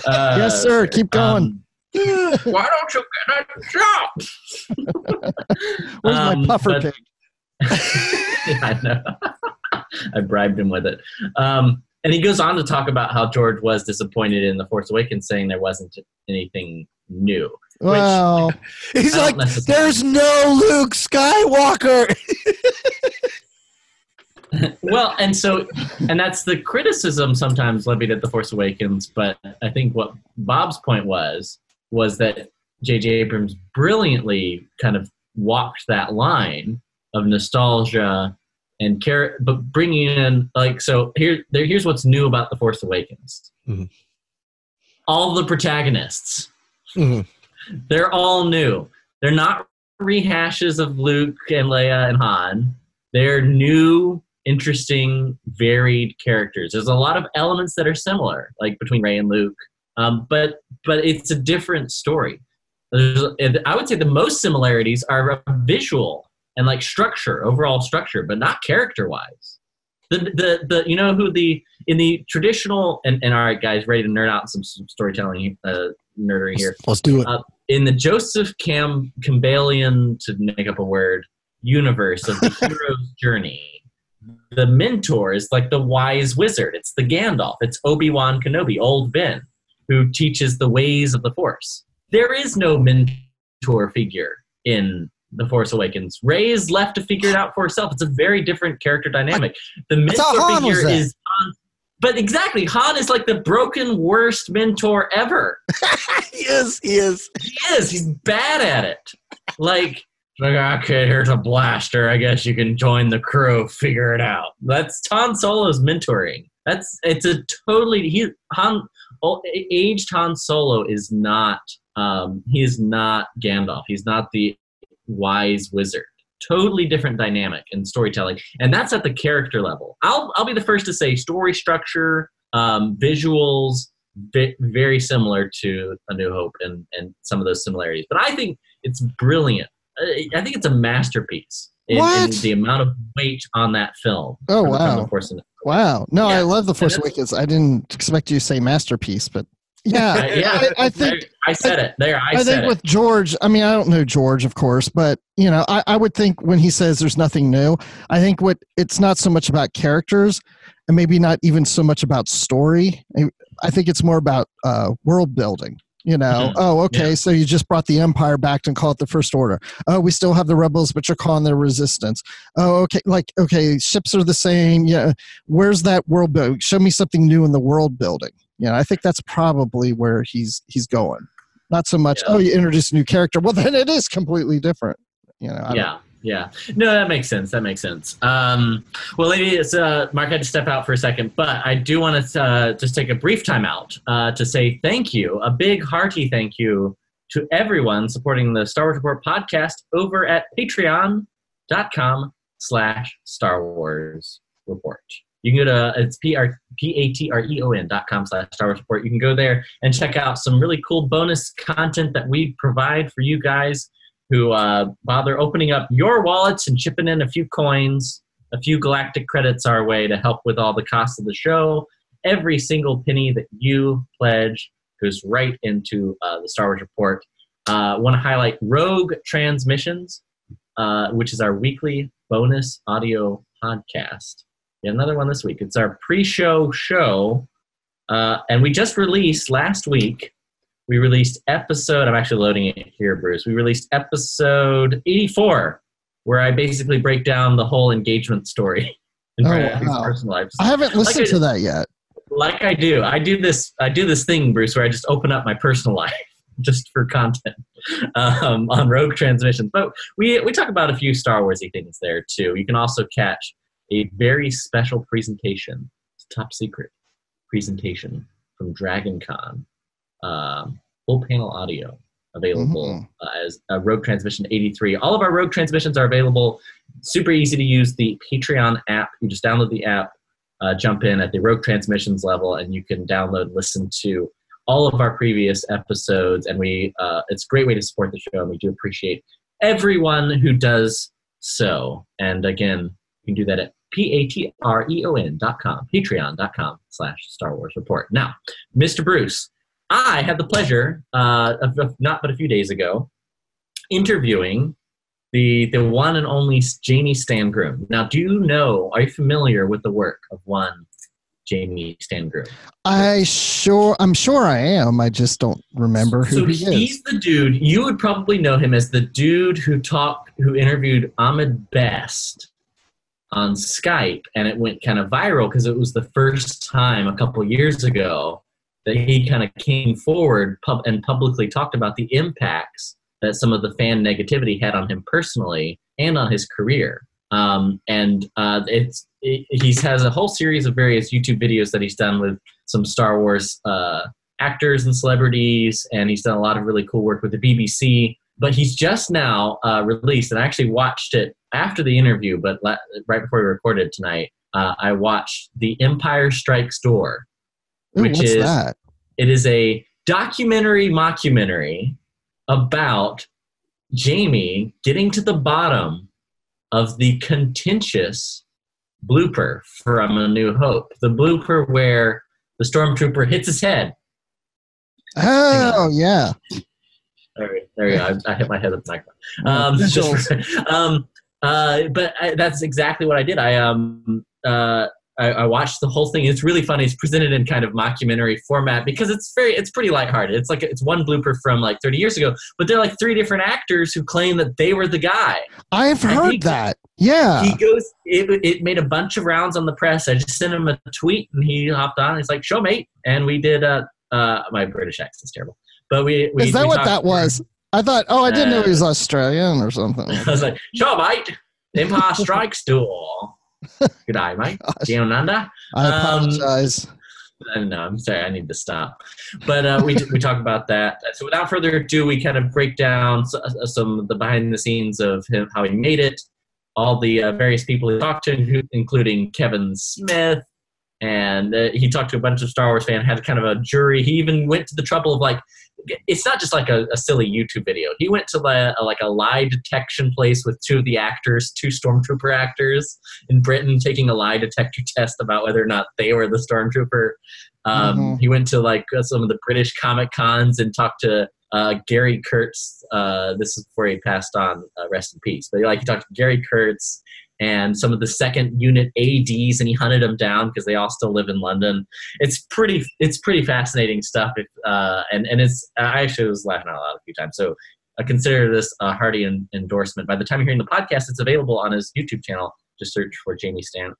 Uh, yes, sir. Keep going. um, why don't you get a job? Where's um, my puffer but- pig? yeah, I know. I bribed him with it. Um, and he goes on to talk about how George was disappointed in The Force Awakens, saying there wasn't anything new. Well, He's like, "There's no Luke Skywalker." well, and so, and that's the criticism sometimes levied at The Force Awakens. But I think what Bob's point was was that J.J. Abrams brilliantly kind of walked that line of nostalgia and care, but bringing in like so. Here, there, here's what's new about The Force Awakens. Mhm. All the protagonists, Mhm. they're all new. They're not rehashes of Luke and Leia and Han. They're new, interesting, varied characters. There's a lot of elements that are similar, like between Rey and Luke, um, but but it's a different story. There's, I would say the most similarities are visual and like structure, overall structure, but not character wise. The, the the you know who the in the traditional and, and all right guys ready to nerd out some, some storytelling uh, nerdery here Let's do it. uh, in the Joseph Cam Campbellian, to make up a word, universe of the hero's journey, the mentor is like the wise wizard. It's the Gandalf. It's Obi Wan Kenobi, old Ben, who teaches the ways of the Force. There is no mentor figure in The Force Awakens. Rey is left to figure it out for herself. It's a very different character dynamic. The mentor figure is. Han, but exactly, Han is like the broken, worst mentor ever he is. He is. he is. He's bad at it. Like, like okay, here's a blaster. I guess you can join the crew. Figure it out. That's Han Solo's mentoring. That's it's a totally he Han oh, aged Han Solo is not um he is not Gandalf. He's not the wise wizard. Totally different dynamic in storytelling, and that's at the character level. I'll I'll be the first to say story structure, um, visuals, ve- very similar to A New Hope and, and some of those similarities. But I think it's brilliant. I think it's a masterpiece in, in the amount of weight on that film. Oh, wow. Wow. No, I love the Force Awakens. I didn't expect you to say masterpiece, but yeah, Uh, yeah, I, I think there- I said it. There, I, I, think it. with George, I mean, I don't know George, of course, but you know, I, I would think when he says there's nothing new, I think what it's not so much about characters, and maybe not even so much about story. I- I think it's more about uh, world building. You know, Mhm. oh, okay, Yeah. so you just brought the Empire back and call it the First Order. Oh, we still have the rebels, but you're calling the Resistance. Oh, okay, like okay, ships are the same. Yeah, where's that world building? Show me something new in the world building. You know, I think that's probably where he's he's going. Not so much. Yeah. Oh, you introduce a new character. Well, then it is completely different. You know. I yeah yeah no that makes sense that makes sense um, well ladies uh, mark had to step out for a second but i do want to uh, just take a brief time out uh, to say thank you a big hearty thank you to everyone supporting the Star Wars Report podcast over at patreon.com slash Star Wars Report. You can go to it's p r p a t r e o n dot com slash Star Wars Report. You can go there and check out some really cool bonus content that we provide for you guys who uh, bother opening up your wallets and chipping in a few coins, a few galactic credits our way to help with all the costs of the show. Every single penny that you pledge goes right into uh, the Star Wars Report. Uh, want to highlight Rogue Transmissions, uh, which is our weekly bonus audio podcast. Yet another one this week. It's our pre-show show, uh, and we just released last week. We released episode. I'm actually loading it here, Bruce. We released episode 84, where I basically break down the whole engagement story in Oh, wow. personal life. I haven't listened I- to that yet. like I do. I do this. I do this thing, Bruce, where I just open up my personal life just for content um, on Rogue Transmissions. But we we talk about a few Star Warsy things there too. You can also catch a very special presentation, top secret presentation from Dragon Con, um, full panel audio available uh, as a Rogue Transmission 83. All of our Rogue Transmissions are available. Super easy to use the Patreon app. You just download the app uh, jump in at the Rogue Transmissions level, and you can download, listen to all of our previous episodes. And we, uh, it's a great way to support the show, and we do appreciate everyone who does so. And again, you can do that at p-a-t-r-e-o-n dot com, patreon dot com slash Star Wars Report. Now, Mr. Bruce, I had the pleasure, uh, of, of not but a few days ago, interviewing the the one and only Jamie Stangroom. Now, do you know? Are you familiar with the work of one Jamie Stangroom? I sure, I'm sure I am. I just don't remember who so he he's is. the dude. You would probably know him as the dude who talked, who interviewed Ahmed Best on Skype, and it went kind of viral because it was the first time a couple years ago that he kind of came forward pub- and publicly talked about the impacts that some of the fan negativity had on him personally and on his career. Um, and uh, it's it, he has a whole series of various YouTube videos that he's done with some Star Wars uh, actors and celebrities, and he's done a lot of really cool work with the BBC. But he's just now uh, released, and I actually watched it after the interview, but right before we recorded tonight, uh, I watched The Empire Strikes Door, Ooh, which what's is that? it is a documentary mockumentary about Jamie getting to the bottom of the contentious blooper from A New Hope. The blooper where the stormtrooper hits his head. Oh, yeah. There, there you go. I, I hit my head with the microphone. Um, just um, uh, but I, that's exactly what I did. I um uh I, I watched the whole thing. It's really funny. It's presented in kind of mockumentary format because it's very it's pretty lighthearted. It's like it's one blooper from like 30 years ago, but they're like three different actors who claim that they were the guy. I've heard think- that. Yeah. He goes. It, it made a bunch of rounds on the press. I just sent him a tweet, and he hopped on. He's like, "Show mate," and we did. Uh, uh, my British accent's terrible, but we. we Is that we what that was? I thought, oh, I didn't know he Uh, was Australian or something. I was like, "Show mate, Empire Strikes Door." Good day, mate. Down under. I um, apologize. I know. I'm sorry. I need to stop. But uh, we we talk about that. So without further ado, we kind of break down uh, some of the behind the scenes of him, how he made it, all the uh, various people he talked to, including Kevin Smith, and uh, he talked to a bunch of Star Wars fans. Had kind of a jury. He even went to the trouble of like. It's not just like a, a silly YouTube video. He went to the, like a lie detection place with two of the actors, two stormtrooper actors in Britain, taking a lie detector test about whether or not they were the stormtrooper. Um, Mhm. He went to like uh, some of the British comic cons and talked to uh, Gary Kurtz. Uh, this is before he passed on, uh, rest in peace. But like he talked to Gary Kurtz and some of the second unit ADs, and he hunted them down because they all still live in London. It's pretty, it's pretty fascinating stuff. If, uh, and and it's I actually was laughing out loud a few times. So I consider this a hearty en- endorsement. By the time you're hearing the podcast, it's available on his YouTube channel. Just search for Jamie Stan-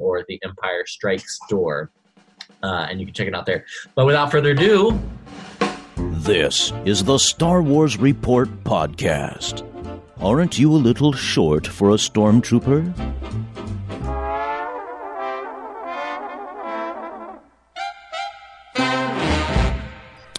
or The Empire Strikes Door, uh, and you can check it out there. But without further ado, This is the Star Wars Report podcast. Aren't you a little short for a stormtrooper?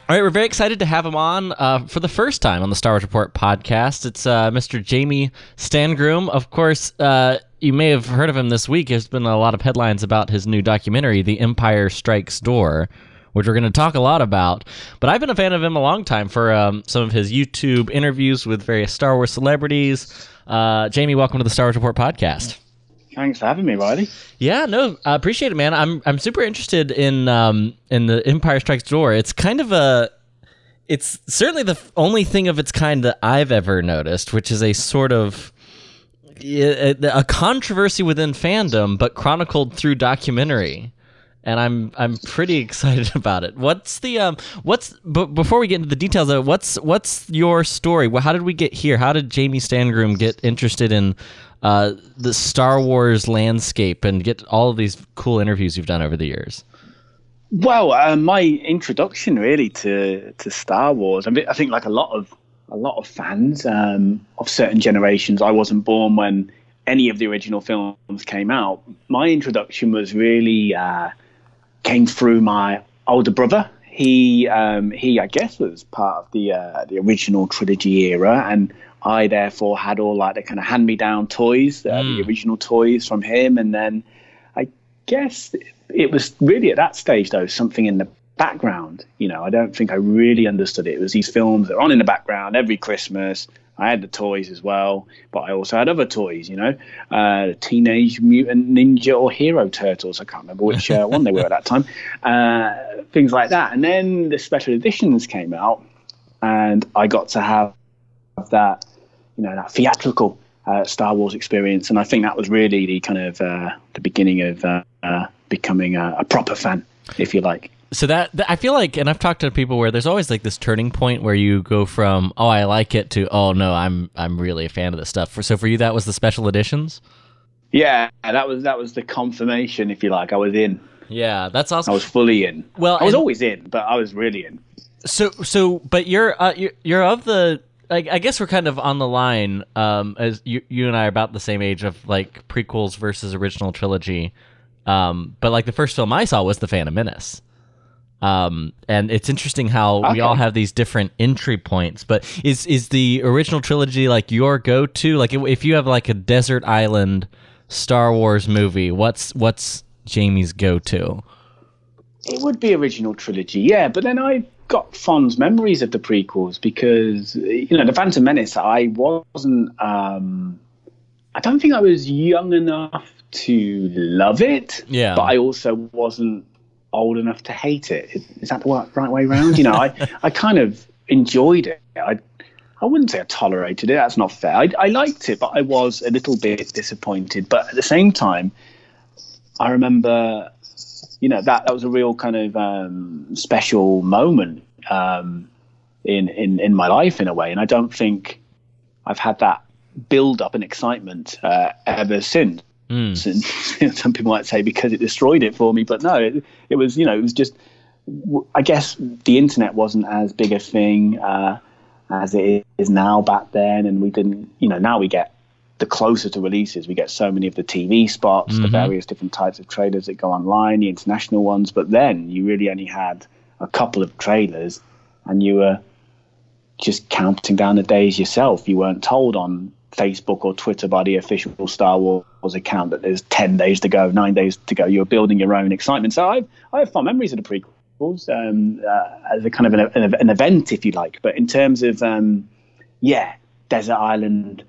All right, we're very excited to have him on uh, for the first time on the Star Wars Report podcast. It's uh, Mr. Jamie Stangroom. Of course, uh, you may have heard of him this week. There's been a lot of headlines about his new documentary, The Empire Strikes Door, which we're going to talk a lot about. But I've been a fan of him a long time for um, some of his YouTube interviews with various Star Wars celebrities. Uh, Jamie, welcome to the Star Wars Report podcast. Thanks for having me, Riley. Yeah, no, I appreciate it, man. I'm I'm super interested in um in the Empire Strikes Door. It's kind of a it's certainly the only thing of its kind that I've ever noticed, which is a sort of a, a controversy within fandom, but chronicled through documentary. And I'm I'm pretty excited about it. What's the um what's b- before we get into the details of it, what's what's your story? How did we get here? How did Jamie Stangroom get interested in uh, the Star Wars landscape and get all of these cool interviews you've done over the years? Well, uh, my introduction really to to Star Wars. I mean, I think like a lot of a lot of fans um, of certain generations. I wasn't born when any of the original films came out. My introduction was really uh, came through my older brother. He um, he, I guess, was part of the uh, the original trilogy era, and I therefore had all like the kind of hand me down toys, uh, Mm. the original toys from him, and then I guess it was really at that stage though something in the background. You know, I don't think I really understood it. It was these films that were on in the background every Christmas. I had the toys as well, but I also had other toys. You know, uh, Teenage Mutant Ninja or Hero Turtles. I can't remember which uh, one they were at that time. Uh, things like that, and then the special editions came out, and I got to have that, you know, that theatrical uh, Star Wars experience, and I think that was really the kind of uh, the beginning of uh, becoming a, a proper fan, if you like. So that, that I feel like, and I've talked to people where there's always like this turning point where you go from oh I like it to oh no I'm I'm really a fan of this stuff. For, so for you that was the special editions. Yeah, that was that was the confirmation, if you like. I was in. Yeah, that's awesome. I was fully in. Well, I was and- always in, but I was really in. So so but you're uh, you're, you're of the I, I guess we're kind of on the line um as you you and I are about the same age of like prequels versus original trilogy. Um but like the first film I saw was The Phantom Menace. Um and it's interesting how we all have these different entry points, but is is the original trilogy like your go-to? Like if- you have like a desert island Star Wars movie, what's what's Jamie's go-to? It would be original trilogy, yeah. But then I got fond memories of the prequels because you know the Phantom Menace. I wasn't. Um, I don't think I was young enough to love it. Yeah. But I also wasn't old enough to hate it. Is, that the right way around? You know, I I kind of enjoyed it. I I wouldn't say I tolerated it. That's not fair. I, I liked it, but I was a little bit disappointed. But at the same time, I remember, you know, that that was a real kind of um, special moment um, in in in my life in a way, and I don't think I've had that build up and excitement uh, ever since. And some people might say because it destroyed it for me, but no, it, it was you know it was just. I guess the internet wasn't as big a thing uh, as it is now back then, and we didn't. You know, now we get the closer to releases, we get so many of the TV spots, the Mhm. various different types of trailers that go online, the international ones. But then you really only had a couple of trailers, and you were just counting down the days yourself. You weren't told on Facebook or Twitter by the official Star Wars account that there's 10 days to go, nine days to go. You're building your own excitement. So I've, I have fond memories of the prequels um, uh, as a kind of an, an, event, if you like. But in terms of, um, yeah, Desert Island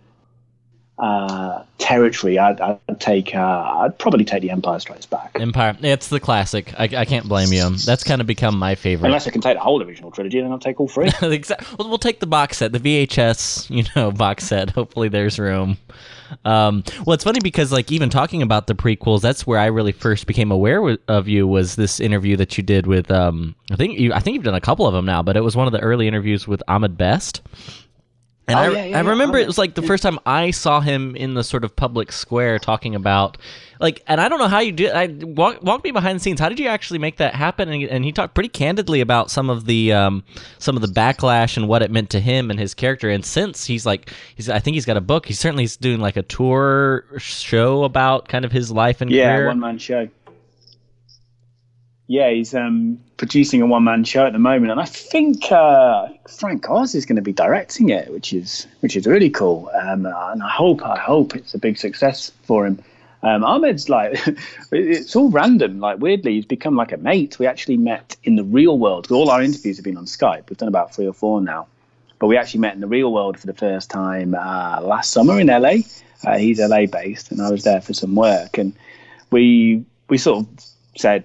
uh, territory, I'd, I'd take, uh, I'd probably take the Empire Strikes Back. Empire. It's the classic. I, I can't blame you. That's kind of become my favorite. Unless I can take the whole original trilogy, then I'll take all three. Exact- Well, we'll take the box set, the VHS, you know, box set. Hopefully, there's room. Um, well, it's funny because, like, even talking about the prequels, that's where I really first became aware of you. Was this interview that you did with? Um, I think you. I think you've done a couple of them now, but it was one of the early interviews with Ahmed Best. And Oh, I, yeah, yeah, I yeah, remember it was like the first time I saw him in the sort of public square talking about, like, and I don't know how you do. I walk walk me behind the scenes. How did you actually make that happen? And, and he talked pretty candidly about some of the um, some of the backlash and what it meant to him and his character. And since he's like, he's I think he's got a book. He's certainly doing like a tour show about kind of his life and career. yeah, career. one man show. Yeah, he's um, producing a one man show at the moment, and I think uh, Frank Oz is going to be directing it, which is which is really cool. Um, and I hope I hope it's a big success for him. Um, Ahmed's like it's all random. Like weirdly, he's become like a mate. We actually met in the real world. All our interviews have been on Skype. We've done about three or four now, but we actually met in the real world for the first time uh, last summer in LA. Uh, he's LA based, and I was there for some work, and we we sort of said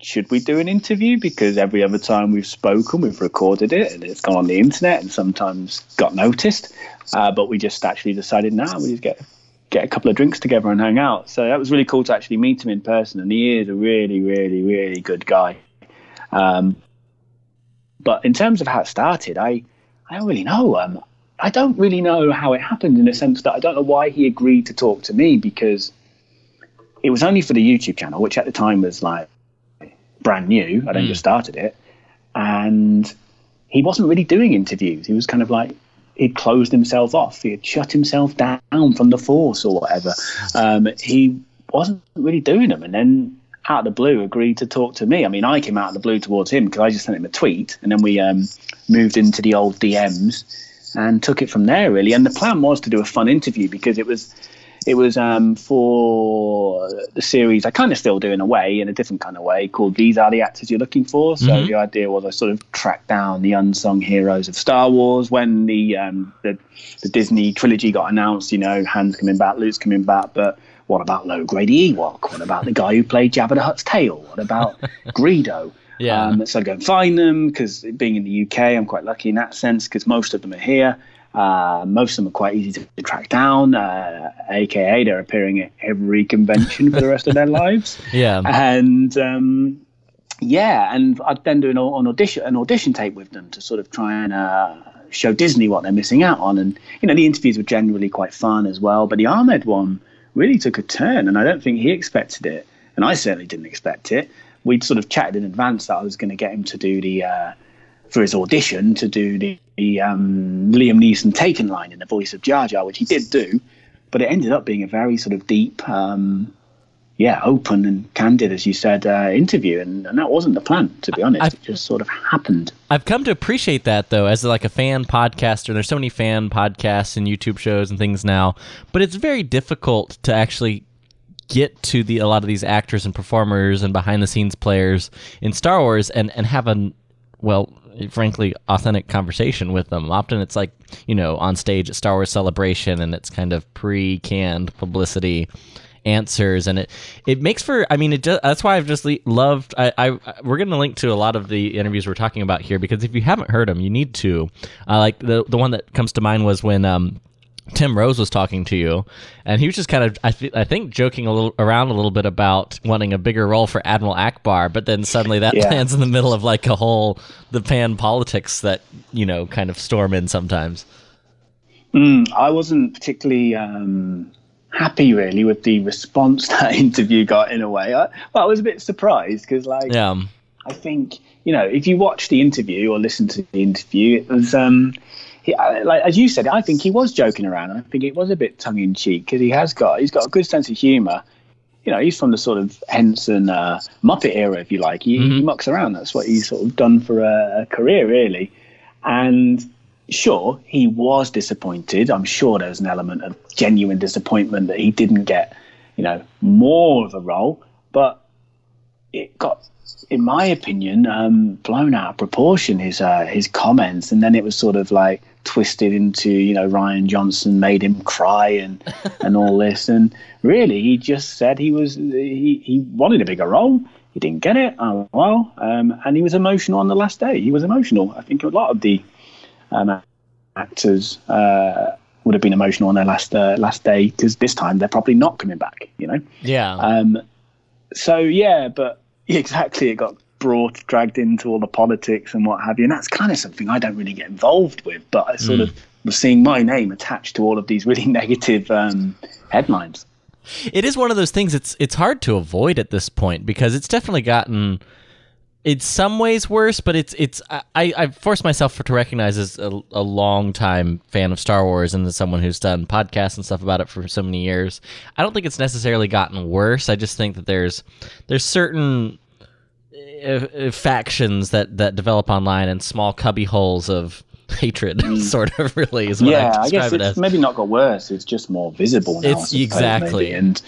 should we do an interview? Because every other time we've spoken, we've recorded it and it's gone on the internet and sometimes got noticed. Uh, but we just actually decided now we just get get a couple of drinks together and hang out. So that was really cool to actually meet him in person. And he is a really, really, really good guy. Um, but in terms of how it started, I I don't really know. Um, I don't really know how it happened in the sense that I don't know why he agreed to talk to me because it was only for the YouTube channel, which at the time was like brand new. I'd only Mm. just started it, and he wasn't really doing interviews. He was kind of like he'd closed himself off. He had shut himself down from the force or whatever. Um, he wasn't really doing them, and then out of the blue agreed to talk to me. I mean, I came out of the blue towards him because I just sent him a tweet, and then we um, moved into the old DMs and took it from there really. And the plan was to do a fun interview because it was it was um, for the series I kind of still do in a way, in a different kind of way, called These Are the Actors You're Looking For. So Mhm. the idea was I sort of tracked down the unsung heroes of Star Wars when the, um, the the Disney trilogy got announced. You know, Han's coming back, Luke's coming back, but what about Logray Ewok? What about the guy who played Jabba the Hutt's tail? What about Greedo? Yeah. Um, so I go and find them because being in the UK, I'm quite lucky in that sense because most of them are here. Uh, most of them are quite easy to, to track down, uh, aka they're appearing at every convention for the rest of their lives. Yeah. And um, yeah, and I'd then do an, an audition, an audition tape with them to sort of try and uh, show Disney what they're missing out on. And you know, the interviews were generally quite fun as well. But the Ahmed one really took a turn, and I don't think he expected it, and I certainly didn't expect it. We'd sort of chatted in advance that I was going to get him to do the uh, for his audition to do the, the um, Liam Neeson Taken line in the voice of Jar Jar, which he did do, but it ended up being a very sort of deep, um, yeah, open and candid, as you said, uh, interview, and, and that wasn't the plan, to be honest. it just sort of happened. I've come to appreciate that though, as like a fan podcaster. There's so many fan podcasts and YouTube shows and things now, but it's very difficult to actually get to the a lot of these actors and performers and behind the scenes players in Star Wars and and have a well, frankly, authentic conversation with them. Often it's like you know on stage at Star Wars Celebration, and it's kind of pre-canned publicity answers and it it makes for i mean it just that's why i've just le- loved I, I we're going to link to a lot of the interviews we're talking about here because if you haven't heard them you need to uh, like the the one that comes to mind was when um Tim Rose was talking to you, and he was just kind of, I, th- I think, joking a little around a little bit about wanting a bigger role for Admiral Ackbar, but then suddenly that Yeah. lands in the middle of like a whole the pan politics that you know kind of storm in sometimes. Mm, I wasn't particularly um, happy, really, with the response that interview got. In a way, I, well, I was a bit surprised because, like, Yeah, I think you know, if you watch the interview or listen to the interview, it was um, he, like as you said, I think he was joking around. I think it was a bit tongue in cheek because he has got he's got a good sense of humour. You know, he's from the sort of Henson uh, Muppet era, if you like. He, he mucks around. That's what he's sort of done for a, a career, really. And sure, he was disappointed. I'm sure there's an element of genuine disappointment that he didn't get, you know, more of a role. But it got, in my opinion, um, blown out of proportion. His uh, his comments, and then it was sort of like twisted into, you know, Rian Johnson made him cry and and all this. And really, he just said he was he he wanted a bigger role. He didn't get it. Oh well, um, and he was emotional on the last day. He was emotional. I think a lot of the um, actors uh, would have been emotional on their last uh, last day because this time they're probably not coming back. You know. yeah. Um, so yeah, but exactly, it got brought, dragged into all the politics and what have you, and that's kind of something I don't really get involved with. But I sort Mm. of was seeing my name attached to all of these really negative um, headlines. It is one of those things. It's it's hard to avoid at this point because it's definitely gotten. In some ways worse, but it's it's I I forced myself to recognize as a, a long time fan of Star Wars and as someone who's done podcasts and stuff about it for so many years. I don't think it's necessarily gotten worse. I just think that there's there's certain uh, factions that that develop online and small cubby holes of hatred, sort of. Really, is what yeah, I I describe guess it it's as. maybe not got worse. It's just more visible now. It's exactly. maybe. and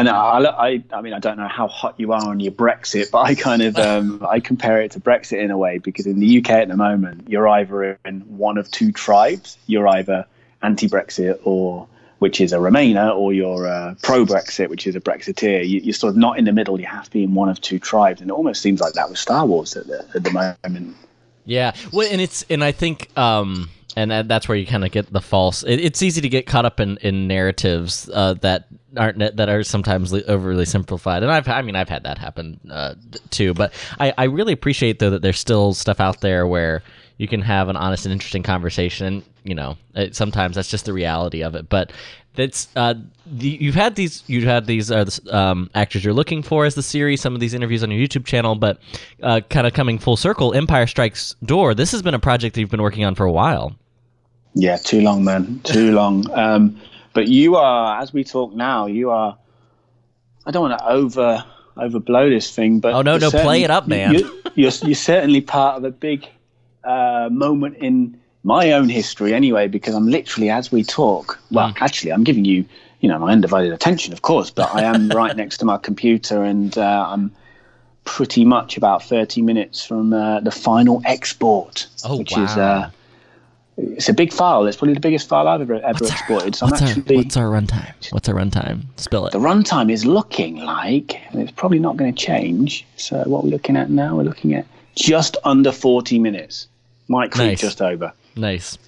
and I, I, I mean, I don't know how hot you are on your Brexit, but I kind of um, I compare it to Brexit in a way because in the UK at the moment, you're either in one of two tribes. You're either anti-Brexit or which is a Remainer, or you're uh, pro-Brexit, which is a Brexiteer. You, you're sort of not in the middle. You have to be in one of two tribes, and it almost seems like that with Star Wars at the, at the moment. Yeah, well, and it's and I think um and that, that's where you kind of get the false. It, it's easy to get caught up in in narratives uh, that aren't that are sometimes overly simplified, and I've I mean I've had that happen uh, too. But I I really appreciate though that there's still stuff out there where you can have an honest and interesting conversation. You know, it, sometimes that's just the reality of it, but. That's uh, the, you've had these you've had these uh, um, actors you're looking for as the series. Some of these interviews on your YouTube channel, but uh, kind of coming full circle. Empire Strikes Door. This has been a project that you've been working on for a while. Yeah, too long, man. Too long. Um, but you are, as we talk now, you are. I don't want to over overblow this thing, but Oh, no, you're no, play it up, man. You, you're you're certainly part of a big uh, moment in my own history, anyway, because I'm literally as we talk. Well, Mm. actually, I'm giving you, you know, my undivided attention, of course, but I am right next to my computer, and uh, I'm pretty much about 30 minutes from uh, the final export, Oh, which wow. is. Uh, it's a big file. It's probably the biggest file I've ever ever exported. So I'm What's our actually what's our runtime? What's our runtime? Spill it. the runtime is looking like, and it's probably not going to change. So what we're looking at now, we're looking at just under 40 minutes. Might creep Nice. just over. Nice.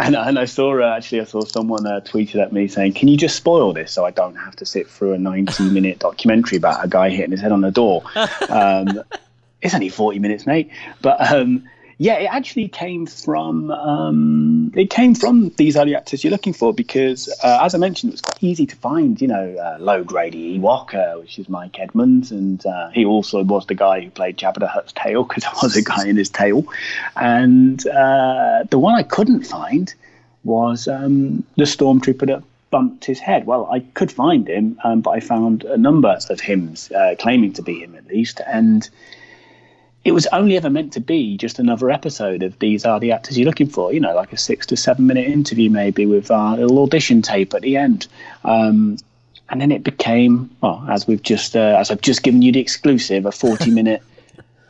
And, and I saw uh, actually I saw someone uh, tweeted at me saying, "Can you just spoil this so I don't have to sit through a 90 minute documentary about a guy hitting his head on the door?" Um, it's only 40 minutes, mate. But um, yeah, it actually came from um, it came from these early actors you're looking for because, uh, as I mentioned, it was quite easy to find. You know, uh, Logray Ewok, uh, which is Mike Edmonds, and uh, he also was the guy who played Jabba the Hutt's tail because there was a guy in his tail. And uh, the one I couldn't find was um, the stormtrooper that bumped his head. Well, I could find him, um, but I found a number of hymns uh, claiming to be him at least, and it was only ever meant to be just another episode of these are the actors you're looking for. You know, like a six to seven minute interview maybe with uh, a little audition tape at the end. Um, and then it became, well, as we've just, uh, as I've just given you the exclusive, a 40 minute,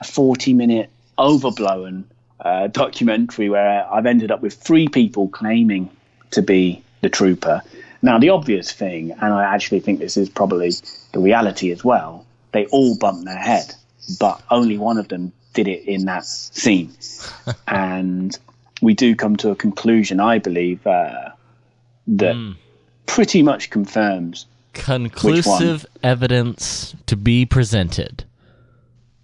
a 40 minute overblown uh, documentary where I've ended up with three people claiming to be the trooper. Now, the obvious thing, and I actually think this is probably the reality as well, they all bumped their head, but only one of them did it in that scene. and we do come to a conclusion, I believe, uh, that pretty much confirms Conclusive evidence to be presented.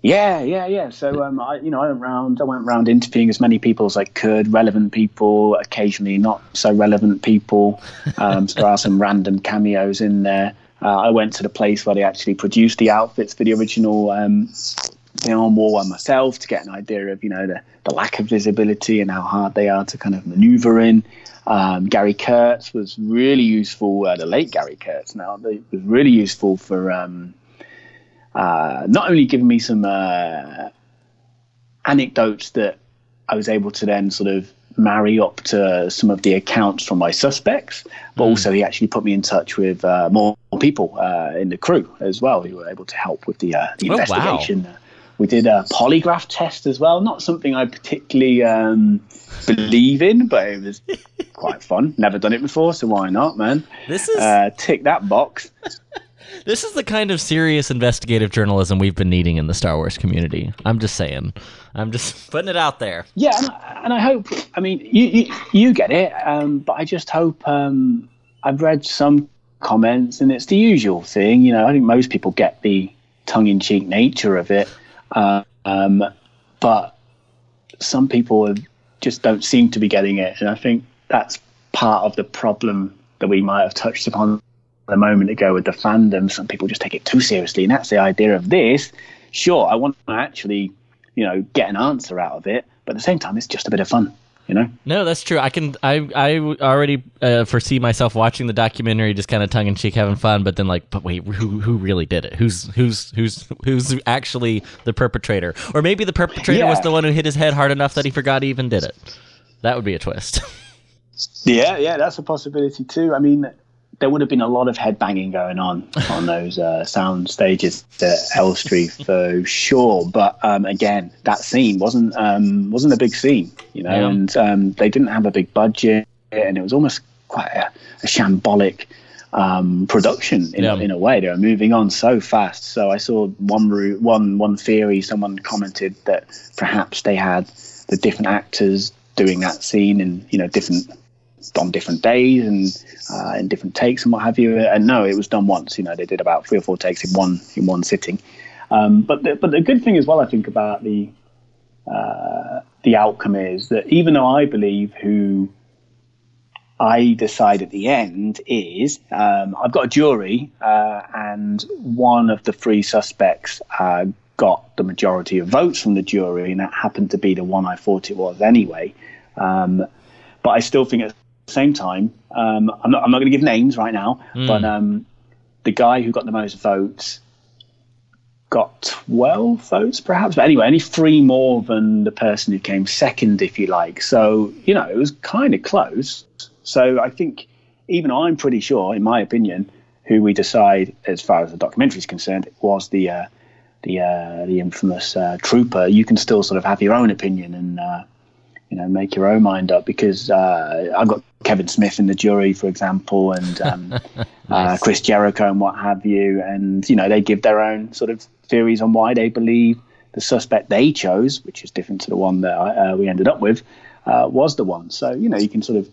Yeah, yeah, yeah. So um, I, you know, I went round. I went round interviewing as many people as I could, relevant people, occasionally not so relevant people. Um, so there are some random cameos in there. Uh, I went to the place where they actually produced the outfits for the original um, film, wore one myself to get an idea of you know the, the lack of visibility and how hard they are to kind of maneuver in. Um, Gary Kurtz was really useful. Uh, the late Gary Kurtz now was really useful for. Um, uh, not only giving me some uh, anecdotes that I was able to then sort of marry up to some of the accounts from my suspects, but also he actually put me in touch with uh, more people uh, in the crew as well who were able to help with the, uh, the Oh, wow. investigation. We did a polygraph test as well, not something I particularly um, believe in, but it was quite fun. Never done it before, so why not, man? This is Uh, tick that box. This is the kind of serious investigative journalism we've been needing in the Star Wars community. I'm just saying. I'm just putting it out there. Yeah, and I, and I hope. I mean, you you, you get it, um, but I just hope. Um, I've read some comments, and it's the usual thing. You know, I think most people get the tongue-in-cheek nature of it, uh, um, but some people just don't seem to be getting it, and I think that's part of the problem that we might have touched upon a moment ago with the fandom. Some people just take it too seriously, and that's the idea of this. Sure, I want to actually, you know, get an answer out of it, but at the same time, it's just a bit of fun. You know. No, that's true. I can. I I already uh, foresee myself watching the documentary, just kind of tongue in cheek, having fun. But then, like, but wait, who who really did it? Who's who's who's who's actually the perpetrator? Or maybe the perpetrator was the one who hit his head hard enough that he forgot he even did it. That would be a twist. Yeah, yeah, that's a possibility too. I mean, there would have been a lot of headbanging going on on those uh, sound stages at Elstree for sure. But um, again, that scene wasn't um, wasn't a big scene, you know, Yeah. and um, they didn't have a big budget, and it was almost quite a, a shambolic um, production in, Yeah. a, in a way. They were moving on so fast. So I saw one route, one one theory. Someone commented that perhaps they had the different actors doing that scene in you know different on different days and uh, in different takes and what have you. And no, it was done once. You know, they did about three or four takes in one in one sitting. Um, but the, but the good thing as well, I think about the uh, the outcome is that even though I believe who I decide at the end is um, I've got a jury, uh, and one of the three suspects uh, got the majority of votes from the jury, and that happened to be the one I thought it was anyway. Um, but I still think at same time, um, I'm not, I'm not going to give names right now, Mm. but um, the guy who got the most votes got 12 votes perhaps? But anyway only three more than the person who came second if you like. So you know it was kind of close. So i think even i'm pretty sure in my opinion who we decide as far as the documentary is concerned was the uh, the uh, the infamous uh, trooper. You can still sort of have your own opinion and uh, you know make your own mind up because uh, I've got Kevin Smith in the jury, for example, and um, uh, Chris Jericho and what have you, and you know they give their own sort of theories on why they believe the suspect they chose, which is different to the one that uh, we ended up with, uh, was the one. So you know you can sort of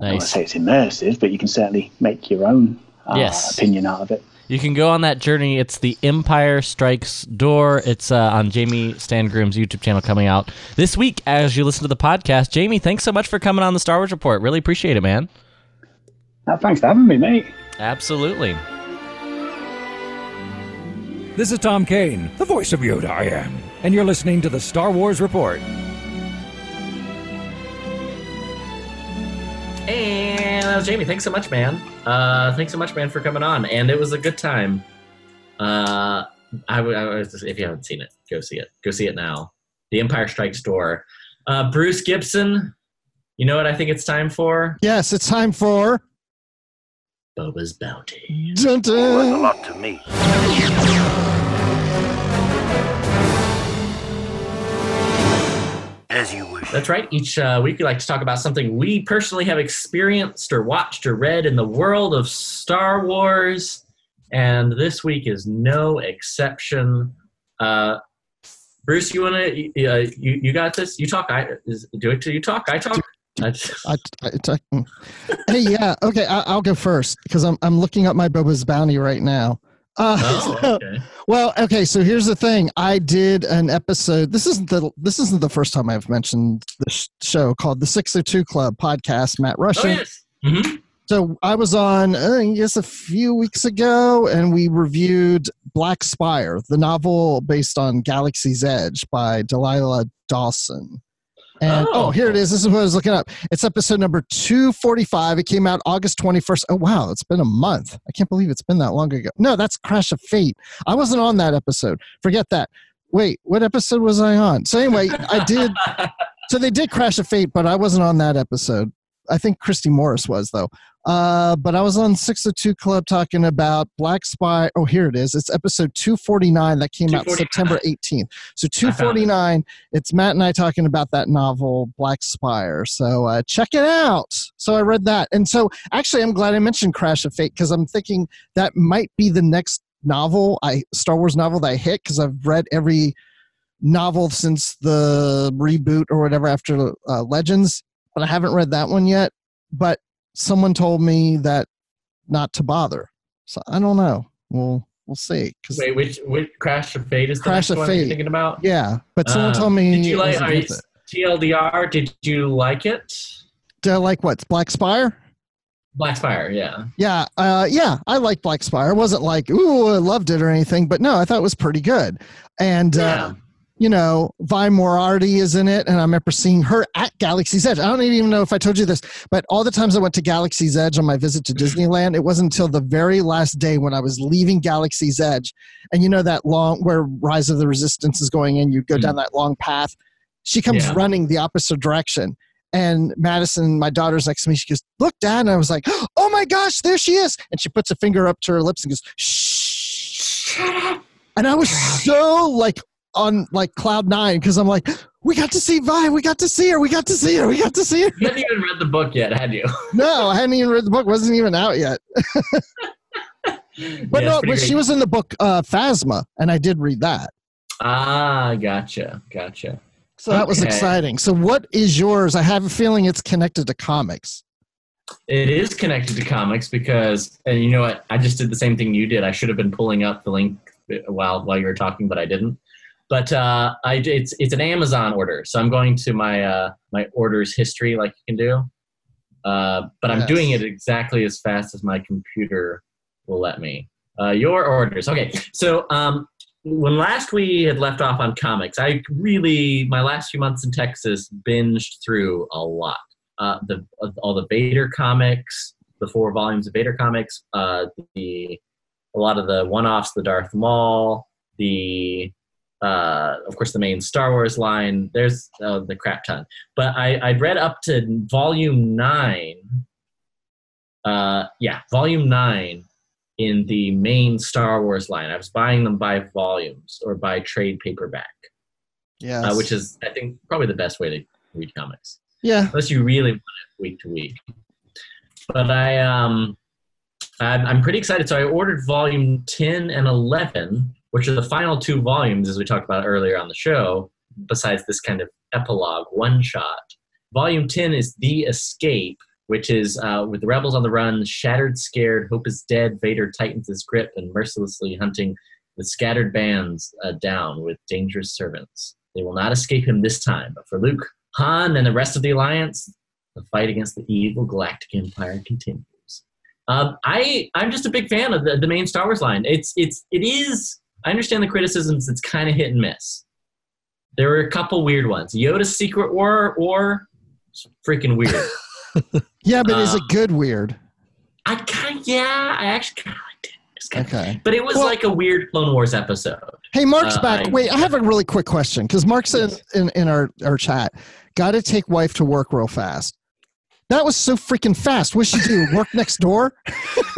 I don't Nice. say it's immersive, but you can certainly make your own uh, Yes. opinion out of it. You can go on that journey. It's The Empire Strikes Door. It's uh, on Jamie Stangroom's YouTube channel coming out this week as you listen to the podcast. Jamie, thanks so much for coming on the Star Wars Report. Really appreciate it, man. Uh, thanks for having me, mate. Absolutely. This is Tom Kane, the voice of Yoda I am, and you're listening to the Star Wars Report. And that was Jamie. Thanks so much, man. Uh, thanks so much, man, for coming on. And it was a good time. Uh, I would, I would if you haven't seen it, go see it. Go see it now. The Empire Strikes Door. Uh, Bruce Gibson. You know what I think it's time for? Yes, it's time for. Boba's Bounty. Dun, dun. lot to me. As you wish. That's right. Each uh, week we like to talk about something we personally have experienced or watched or read in the world of Star Wars. And this week is no exception. Uh, Bruce, you want to, uh, you, you got this? You talk. I is, Do it till you talk. I talk. I, I, I, I- hey, yeah, okay, I, I'll go first because I'm I'm looking up my Boba's Bounty right now. Uh, oh, so- okay. well, okay, so here's the thing. I did an episode. This isn't the this isn't the first time I've mentioned the show called the 602 Club podcast. Matt Oh, Russian. yes. hmm So I was on, uh, I guess, a few weeks ago, and we reviewed Black Spire, the novel based on Galaxy's Edge by Delilah Dawson. And oh. Oh. here it is. This is what I was looking up. It's episode number 245. It came out August 21st. Oh, wow. It's been a month. I can't believe it's been that long ago. No, that's Crash of Fate. I wasn't on that episode. Forget that. Wait, what episode was I on? So, anyway, I did. So they did Crash of Fate, but I wasn't on that episode. I think Christy Morris was though. Uh, but I was on 602 Club talking about Black Spire. Oh, here it is. It's episode 249 that came out September 18th. So 249. It's Matt and I talking about that novel Black Spire. So uh, check it out. So I read that, and so actually, I'm glad I mentioned Crash of Fate because I'm thinking that might be the next novel I Star Wars novel that I hit because I've read every novel since the reboot or whatever after uh, Legends, but I haven't read that one yet. But someone told me that not to bother, so I don't know. We'll we'll see. 'cause- Wait, which which Crash of Fate is the Crash of one you're Fate. thinking about? yeah, but someone Uh, told me. Did you like you. TLDR? Did you like it? Do I like what Black Spire? Black Spire, yeah. Yeah, uh, yeah, I like Black Spire. I wasn't like, ooh, I loved it or anything, but no, I thought it was pretty good. And Yeah. uh, you know, Vi Moradi is in it, and I remember seeing her at Galaxy's Edge. I don't even know if I told you this, but all the times I went to Galaxy's Edge on my visit to mm-hmm. Disneyland, it wasn't until the very last day when I was leaving Galaxy's Edge, and you know that long where Rise of the Resistance is going in, you go down mm-hmm. that long path. She comes Yeah. running the opposite direction. And Madison, my daughter's next to me. She goes, "Look, Dad!" And I was like, "Oh my gosh, there she is!" And she puts a finger up to her lips and goes, "Shh." And I was so like on like cloud nine because I'm like, "We got to see Vi. We got to see her. We got to see her. We got to see her." You hadn't even read the book yet, had you? No, I hadn't even read the book. wasn't even out yet. But Yeah, no, but she was in the book uh, Phasma, and I did read that. Ah, gotcha, gotcha. So that was exciting. So what is yours? I have a feeling it's connected to comics. It is connected to comics because, and you know what? I just did the same thing you did. I should have been pulling up the link while while you were talking, but I didn't. But uh, I it's it's an Amazon order, so I'm going to my uh, my orders history like you can do. Uh, but I'm Yes. doing it exactly as fast as my computer will let me. Uh, your orders, okay. So um, when last we had left off on comics, I really my last few months in Texas binged through a lot. Uh, the all the Vader comics, the four volumes of Vader comics, uh, the a lot of the one-offs, the Darth Maul, the uh, of course the main Star Wars line. There's uh, the crap ton, but I I read up to volume nine. Uh, yeah, volume nine in the main Star Wars line. I was buying them by volumes or by trade paperback, Yes. uh, which is I think probably the best way to read comics yeah. unless you really want it week to week. But I um I'm, I'm pretty excited. So I ordered volume 10 and 11, which are the final two volumes, as we talked about earlier on the show, besides this kind of epilogue one shot. Volume 10 is The Escape, which is uh, with the rebels on the run, shattered, scared, hope is dead, Vader tightens his grip and mercilessly hunting the scattered bands uh, down with dangerous servants. They will not escape him this time, but for Luke, Han, and the rest of the Alliance, the fight against the evil Galactic Empire continues. Um, I I'm just a big fan of the, the main Star Wars line. It's it's it is. I understand the criticisms. It's kind of hit and miss. There were a couple weird ones. Yoda's Secret War or freaking weird. Yeah, but is it Um, good weird? I kind of yeah. I actually kind of liked it. It kinda- Okay. But it was Well- like a weird Clone Wars episode. Hey, Mark's Uh, back. I- Wait, I have a really quick question because Mark's in, in, in our, our chat. Got to take wife to work real fast. That was so freaking fast. What'd she do? Work next door?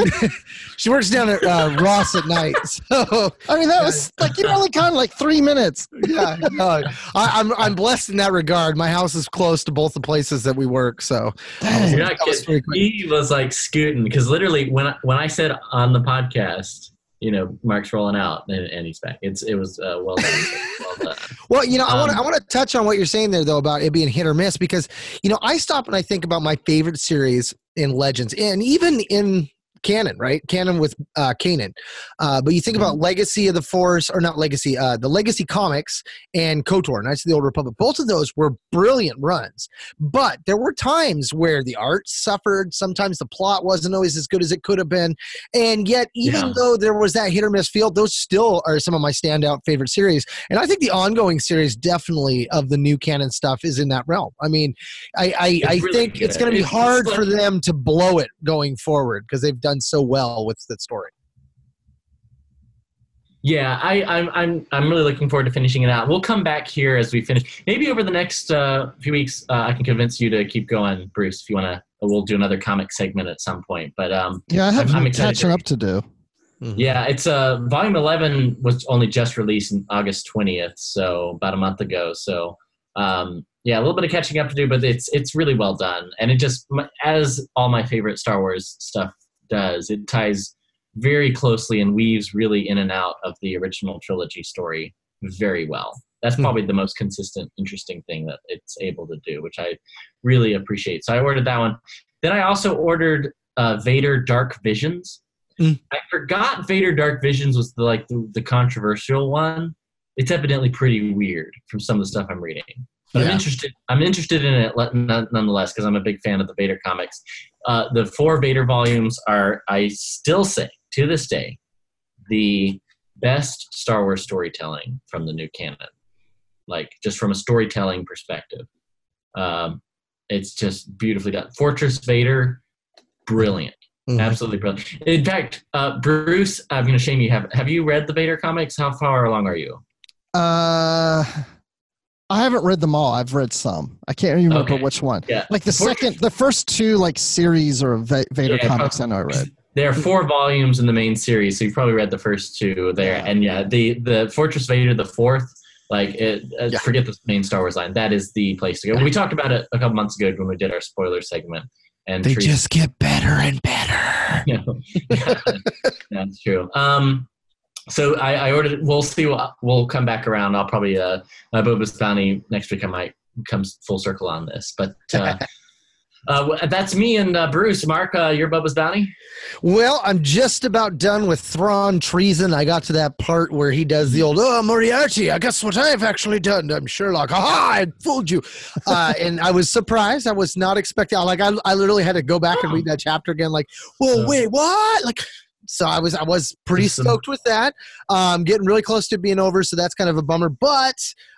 She works down at uh, Ross at night. So I mean, that was like you only kind of like three minutes. yeah, no, I, I'm I'm blessed in that regard. My house is close to both the places that we work, so Dang. You're was kidding. pretty quick. He was like scooting because literally when I, when I said on the podcast, you know, Mark's rolling out and, and he's back. It's it was uh, well done. well done. Well, you know, I want to Um, I want to touch on what you're saying there though about it being hit or miss because you know I stop and I think about my favorite series in Legends and even in canon, right? Canon with uh, Kanan. Uh, but you think about Legacy of the Force, or not Legacy, uh, the Legacy comics and KOTOR, Knights of the Old Republic. Both of those were brilliant runs. But there were times where the art suffered. Sometimes the plot wasn't always as good as it could have been. And yet, even Yeah. though there was that hit or miss feel, those still are some of my standout favorite series. And I think the ongoing series, definitely of the new canon stuff, is in that realm. I mean, I I, I really think it's going to be It's- hard it's for them to blow it going forward because they've done so well with the story. Yeah, I, I'm I'm I'm really looking forward to finishing it out. We'll come back here as we finish. Maybe over the next uh, few weeks, uh, I can convince you to keep going, Bruce. If you want to, we'll do another comic segment at some point. But um, Yeah, I have I'm- I'm some excited catching to- up to do. Yeah, it's uh volume eleven was only just released on August twentieth, so about a month ago. So um yeah, a little bit of catching up to do, but it's it's really well done, and it just as all my favorite Star Wars stuff does, it ties very closely and weaves really in and out of the original trilogy story very well. That's probably the most consistent, interesting thing that it's able to do, which I really appreciate. So I ordered that one. Then I also ordered uh, Vader Dark Visions. I forgot Vader Dark Visions was the, like the, the controversial one. It's evidently pretty weird from some of the stuff I'm reading. But I'm interested. I'm interested in it nonetheless because I'm a big fan of the Vader comics. Uh, the four Vader volumes are, I still say to this day, the best Star Wars storytelling from the new canon. like just from a storytelling perspective. Um, it's just beautifully done. Fortress Vader, brilliant, Mhm. absolutely brilliant. In fact, uh, Bruce, I'm going to shame you. Have Have you read the Vader comics? How far along are you? Uh, I haven't read them all. I've read some. I can't even remember Okay. which one. Yeah, Like the second, the first two like series or Va- Vader Yeah, comics I know I read. There are four volumes in the main series, so you've probably read the first two there. And yeah, the the Fortress Vader, the fourth, like it, uh, Yeah. forget the main Star Wars line. That is the place to go. We talked about it a couple months ago when we did our spoiler segment. And They Teresa- just get better and better. yeah, that's true. Um, so I, I ordered. We'll see. What, we'll come back around. I'll probably uh, my Boba's bounty next week. I might come full circle on this, but uh, uh, that's me and uh, Bruce. Mark, uh, your Bubba's bounty. Well, I'm just about done with Thrawn treason. I got to that part where he does the old, oh, Moriarty, I guess what I've actually done. I'm Sherlock. Aha, I fooled you. Uh, and I was surprised. I was not expecting, like, I, I literally had to go back and read that chapter again, like, whoa, Uh. wait, what? Like, so I was I was pretty stoked with that. Um, getting really close to being over, so that's kind of a bummer. But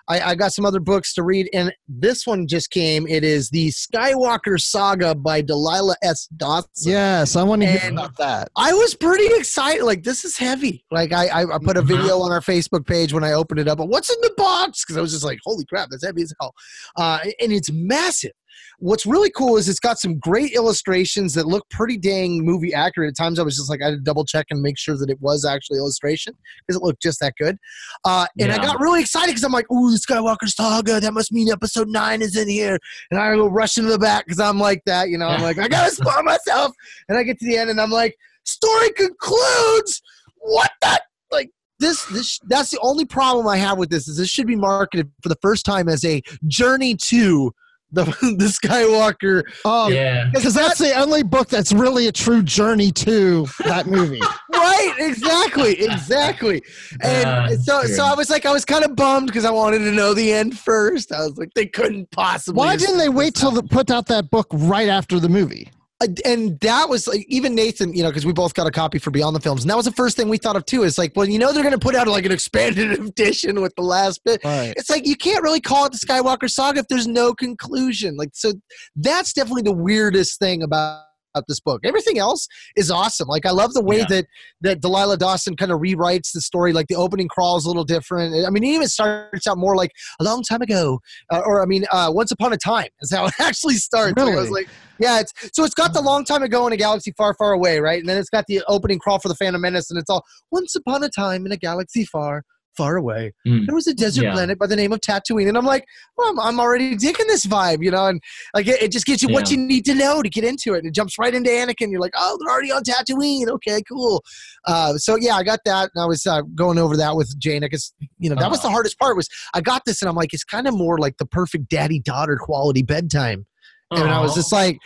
I, I got some other books to read, and this one just came. It is the Skywalker Saga by Delilah S. Dawson. Yes, I want to hear And- about that. I was pretty excited. Like this is heavy. Like I, I, I put a video on our Facebook page when I opened it up. But what's in the box? Because I was just like, holy crap, that's heavy as hell. Uh, and it's massive. What's really cool is it's got some great illustrations that look pretty dang movie accurate. At times I was just like, I had to double check and make sure that it was actually illustration because it looked just that good. Uh, and I got really excited because I'm like, ooh, the Skywalker Saga. That must mean episode nine is in here. And I go rush into the back because I'm like that. You know, I'm like, I got to spoil myself. And I get to the end and I'm like, story concludes. What the like this this that's the only problem I have with this is this should be marketed for the first time as a journey to the the Skywalker. Oh, Yeah. because that's the only book that's really a true journey to that movie. right, exactly, exactly. And Ah, so true. so I was like I was kind of bummed because I wanted to know the end first. I was like they couldn't possibly. Why didn't they wait till up. the, put out that book right after the movie? Uh, and that was like even Nathan, you know, because we both got a copy for Beyond the Films, and that was the first thing we thought of too. Is like, well, you know, they're going to put out like an expanded edition with the last bit. Right. It's like you can't really call it the Skywalker Saga if there's no conclusion. Like, so that's definitely the weirdest thing about. This book, everything else is awesome. Like I love the way Yeah. that that Delilah Dawson kind of rewrites the story. Like the opening crawl is a little different. I mean, it even starts out more like a long time ago, uh, or I mean, uh, once upon a time is how it actually starts. Like, I was like, yeah, it's so it's got the long time ago in a galaxy far, far away, right? And then it's got the opening crawl for the Phantom Menace, and it's all once upon a time in a galaxy far, far away. Mm. There was a desert Yeah. planet by the name of Tatooine, and I'm like, well, I'm, I'm already digging this vibe, you know, and like it, it just gives you what you need to know to get into it, and it jumps right into Anakin. You're like, oh, they're already on Tatooine. Okay, cool. Uh, so yeah, I got that, and I was uh, going over that with Jaina because you know that was the Uh-huh. hardest part. Was I got this, and I'm like, it's kind of more like the perfect daddy daughter quality bedtime and I was just like,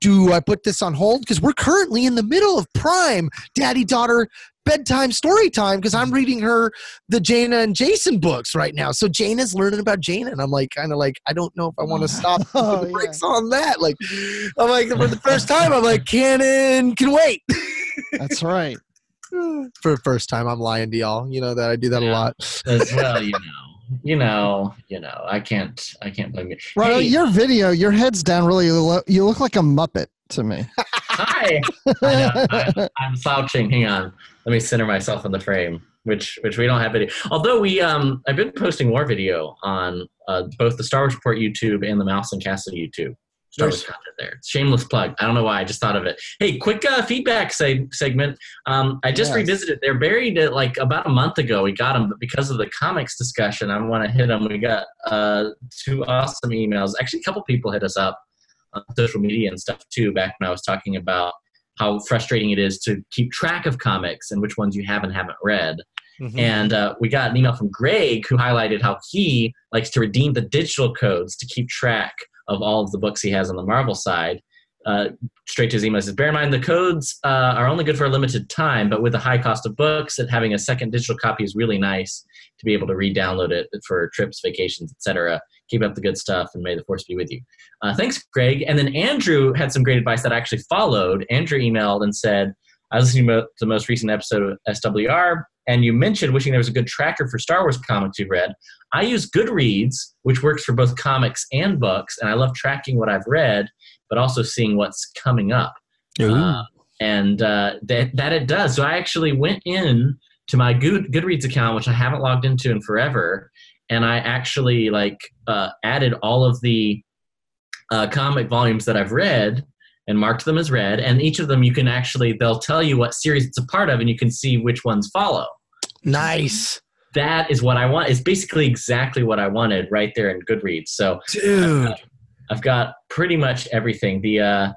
do I put this on hold? Because we're currently in the middle of prime daddy daughter bedtime story time because I'm reading her the Jaina and Jacen books right now. So Jaina's learning about Jaina, and I'm like, kind of like, I don't know if I want to stop Oh, the yeah. brakes on that. Like, I'm like, for the first time, I'm like, canon can wait. That's right. for the first time, I'm lying to y'all. You know that I do that a lot. as well, you know, you know, you know. I can't, I can't blame you. Right. Hey, Your video, your head's down really low. You look like a Muppet to me. hi. I I'm slouching. Hang on. Let me center myself in the frame, which which we don't have video. Although we, um, I've been posting more video on uh, both the Star Wars Report YouTube and the Mouse and Castle YouTube. Star Wars Nice. content there. Shameless plug. I don't know why. I just thought of it. Hey, quick uh, feedback seg- segment. Um, I just Yes. revisited. They're buried at like about a month ago. We got them, but because of the comics discussion, I want to hit them. We got uh, two awesome emails. Actually, a couple people hit us up on social media and stuff too. Back when I was talking about how frustrating it is to keep track of comics and which ones you have and haven't read. Mm-hmm. And uh, we got an email from Greg who highlighted how he likes to redeem the digital codes to keep track of all of the books he has on the Marvel side. Uh, straight to email says, bear in mind the codes uh, are only good for a limited time, but with the high cost of books, and having a second digital copy is really nice to be able to re-download it for trips, vacations, etc. Keep up the good stuff, and may the force be with you. Uh, thanks, Greg. And then Andrew had some great advice that I actually followed. Andrew emailed and said, I was listening to the most recent episode of SWR. And you mentioned wishing there was a good tracker for Star Wars comics you've read. I use Goodreads, which works for both comics and books, and I love tracking what I've read, but also seeing what's coming up. Uh, and uh, that that it does. So I actually went in to my Good Goodreads account, which I haven't logged into in forever, and I actually like uh, added all of the uh, comic volumes that I've read and marked them as read. And each of them, you can actually they'll tell you what series it's a part of, and you can see which ones follow. Nice. That is what I want. It's basically exactly what I wanted right there in Goodreads. So, dude, I've got pretty much everything. The uh,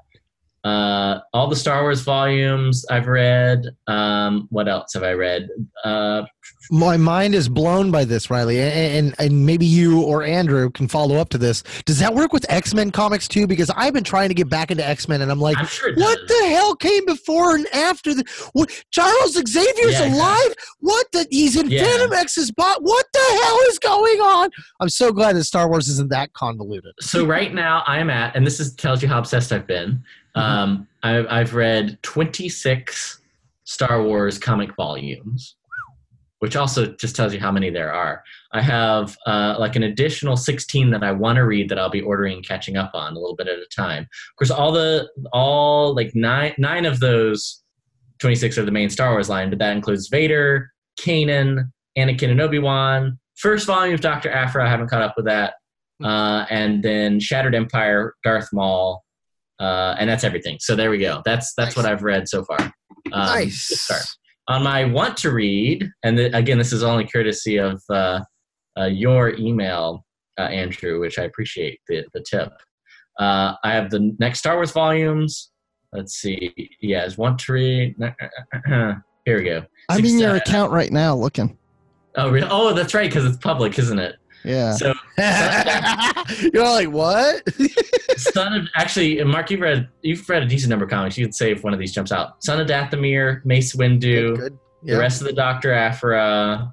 uh, all the Star Wars volumes I've read. Um, what else have I read? Uh, My mind is blown by this, Riley, and, and and maybe you or Andrew can follow up to this. Does that work with X Men comics too? Because I've been trying to get back into X Men, and I'm like, sure what the hell came before and after the? What Charles Xavier's Yeah, alive? What the? He's in Yeah. Phantom X's bot. What the hell is going on? I'm so glad that Star Wars isn't that convoluted. so right now I am at, and this is tells you how obsessed I've been. Um, I've, I've read 26 Star Wars comic volumes, which also just tells you how many there are. I have uh, like an additional 16 that I want to read that I'll be ordering and catching up on a little bit at a time. Of course, all the all like nine nine of those 26 are the main Star Wars line, but that includes Vader, Kanan, Anakin, and Obi Wan. First volume of Doctor Aphra, I haven't caught up with that, uh, and then Shattered Empire, Darth Maul, uh, and that's everything. So there we go. That's that's what I've read so far. Um, Nice. start. On my want to read, and th- again, this is only courtesy of uh, uh, your email, uh, Andrew, which I appreciate the the tip. Uh, I have the next Star Wars volumes. Let's see. Yeah, is want to read. Here we go. I'm in your Six- account right now looking. Oh, really? Oh, that's right, because it's public, isn't it? Yeah. So, You're like, what? Son of actually, Mark, you've read you've read a decent number of comics. You can say if one of these jumps out. Son of Dathomir, Mace Windu, Yeah. the rest of the Doctor Aphra,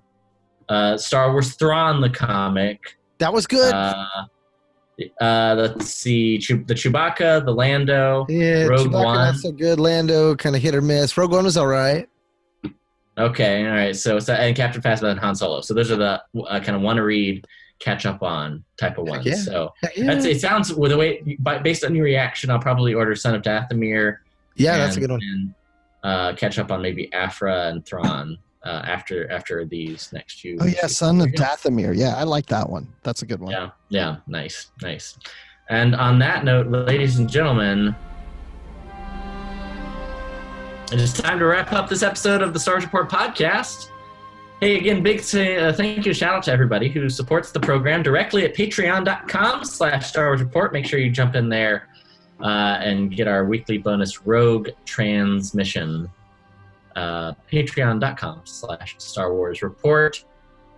uh, Star Wars Thrawn the comic. That was good. Uh, uh, let's see, the Chewbacca, the Lando, yeah, Rogue Chewbacca One. not so good. Lando kind of hit or miss. Rogue One was all right. Okay, all right. So, so and Captain Phasma and Han Solo. So those are the uh, kind of want to read, catch up on type of ones. yeah. So yeah. that's, it sounds with the way by, based on your reaction, I'll probably order Son of Dathomir. Yeah, that's a good one. And uh, catch up on maybe Aphra and Thrawn uh, after after these next few. Oh yeah, Son of Dathomir. Yeah, I like that one. That's a good one. Yeah, yeah, nice, nice. And on that note, ladies and gentlemen, it is time to wrap up this episode of the Star Wars Report podcast. Hey, again, big t- uh, thank you, shout out to everybody who supports the program directly at patreon.com slash Star Wars Report. Make sure you jump in there uh, and get our weekly bonus Rogue Transmission. Uh, patreon.com slash Star Wars Report.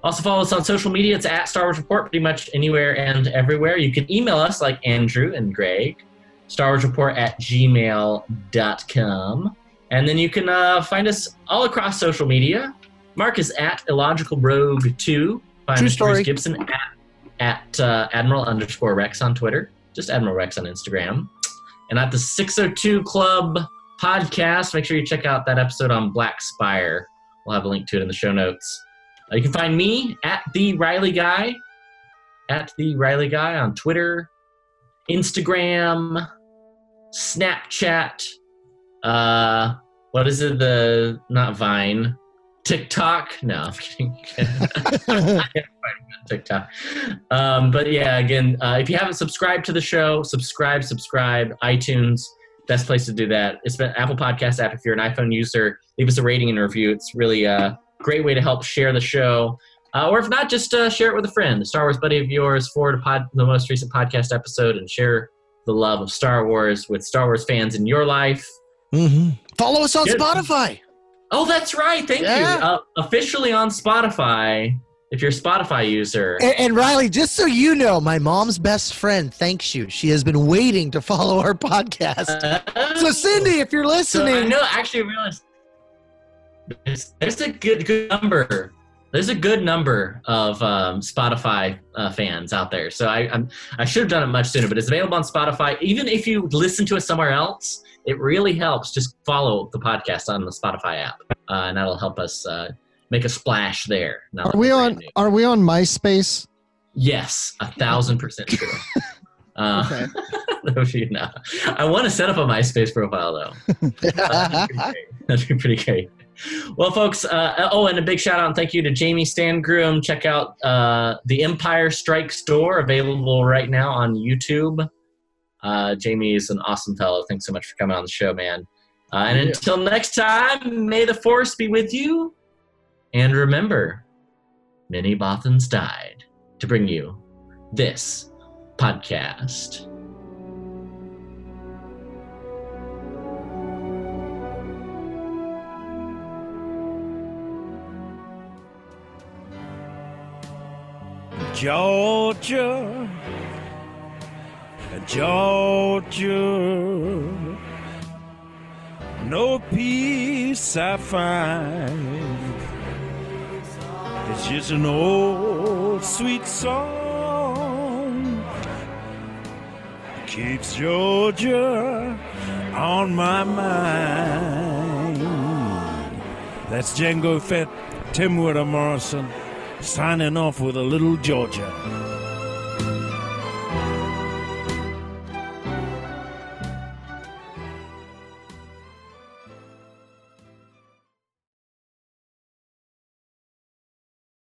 Also follow us on social media. It's at Star Wars Report pretty much anywhere and everywhere. You can email us like Andrew and Greg, Star Wars Report at gmail.com. And then you can uh, find us all across social media. Mark is at Illogical Rogue 2. Find True Bruce story. Gibson at, at uh, Admiral underscore Rex on Twitter. Just Admiral Rex on Instagram. And at the 602 Club podcast, make sure you check out that episode on Black Spire. We'll have a link to it in the show notes. Uh, you can find me at the Riley Guy, at the Riley Guy on Twitter, Instagram, Snapchat. Uh, what is it? The not Vine, TikTok. No, I'm kidding. TikTok. Um, but yeah, again, uh, if you haven't subscribed to the show, subscribe, subscribe. iTunes, best place to do that. It's been Apple Podcast app. If you're an iPhone user, leave us a rating and review. It's really a great way to help share the show. Uh, or if not, just uh, share it with a friend, a Star Wars buddy of yours, forward pod, the most recent podcast episode, and share the love of Star Wars with Star Wars fans in your life. Mm-hmm. Follow us on Good. Spotify. Oh, that's right. Thank Yeah. you. Uh, officially on Spotify, if you're a Spotify user. And, and Riley, just so you know, my mom's best friend thanks you. She has been waiting to follow our podcast. so, Cindy, if you're So I listening, know. Actually, I realized there's, there's a good good number. There's a good number of um, Spotify uh, fans out there. So I I'm, I should have done it much sooner, but it's available on Spotify. Even if you listen to it somewhere else, it really helps. Just follow the podcast on the Spotify app, uh, and that'll help us uh, make a splash there. now Are we on? new. Are we on MySpace? Yes, a thousand percent sure. Uh, you know, I want to set up a MySpace profile though. That'd be pretty great. Well, folks. Uh, oh, and a big shout out and thank you to Jamie Stangroom. Check out uh, the Empire Strike Store, available right now on YouTube. Uh, Jamie is an awesome fellow. Thanks so much for coming on the show, man. Uh, and Yeah. until next time, may the force be with you. And remember, many Bothans died to bring you this podcast. Georgia, Georgia, no peace I find. It's just an old sweet song keeps Georgia on my mind. That's Django Fett, Tim Witter Morrison, signing off with a little Georgia.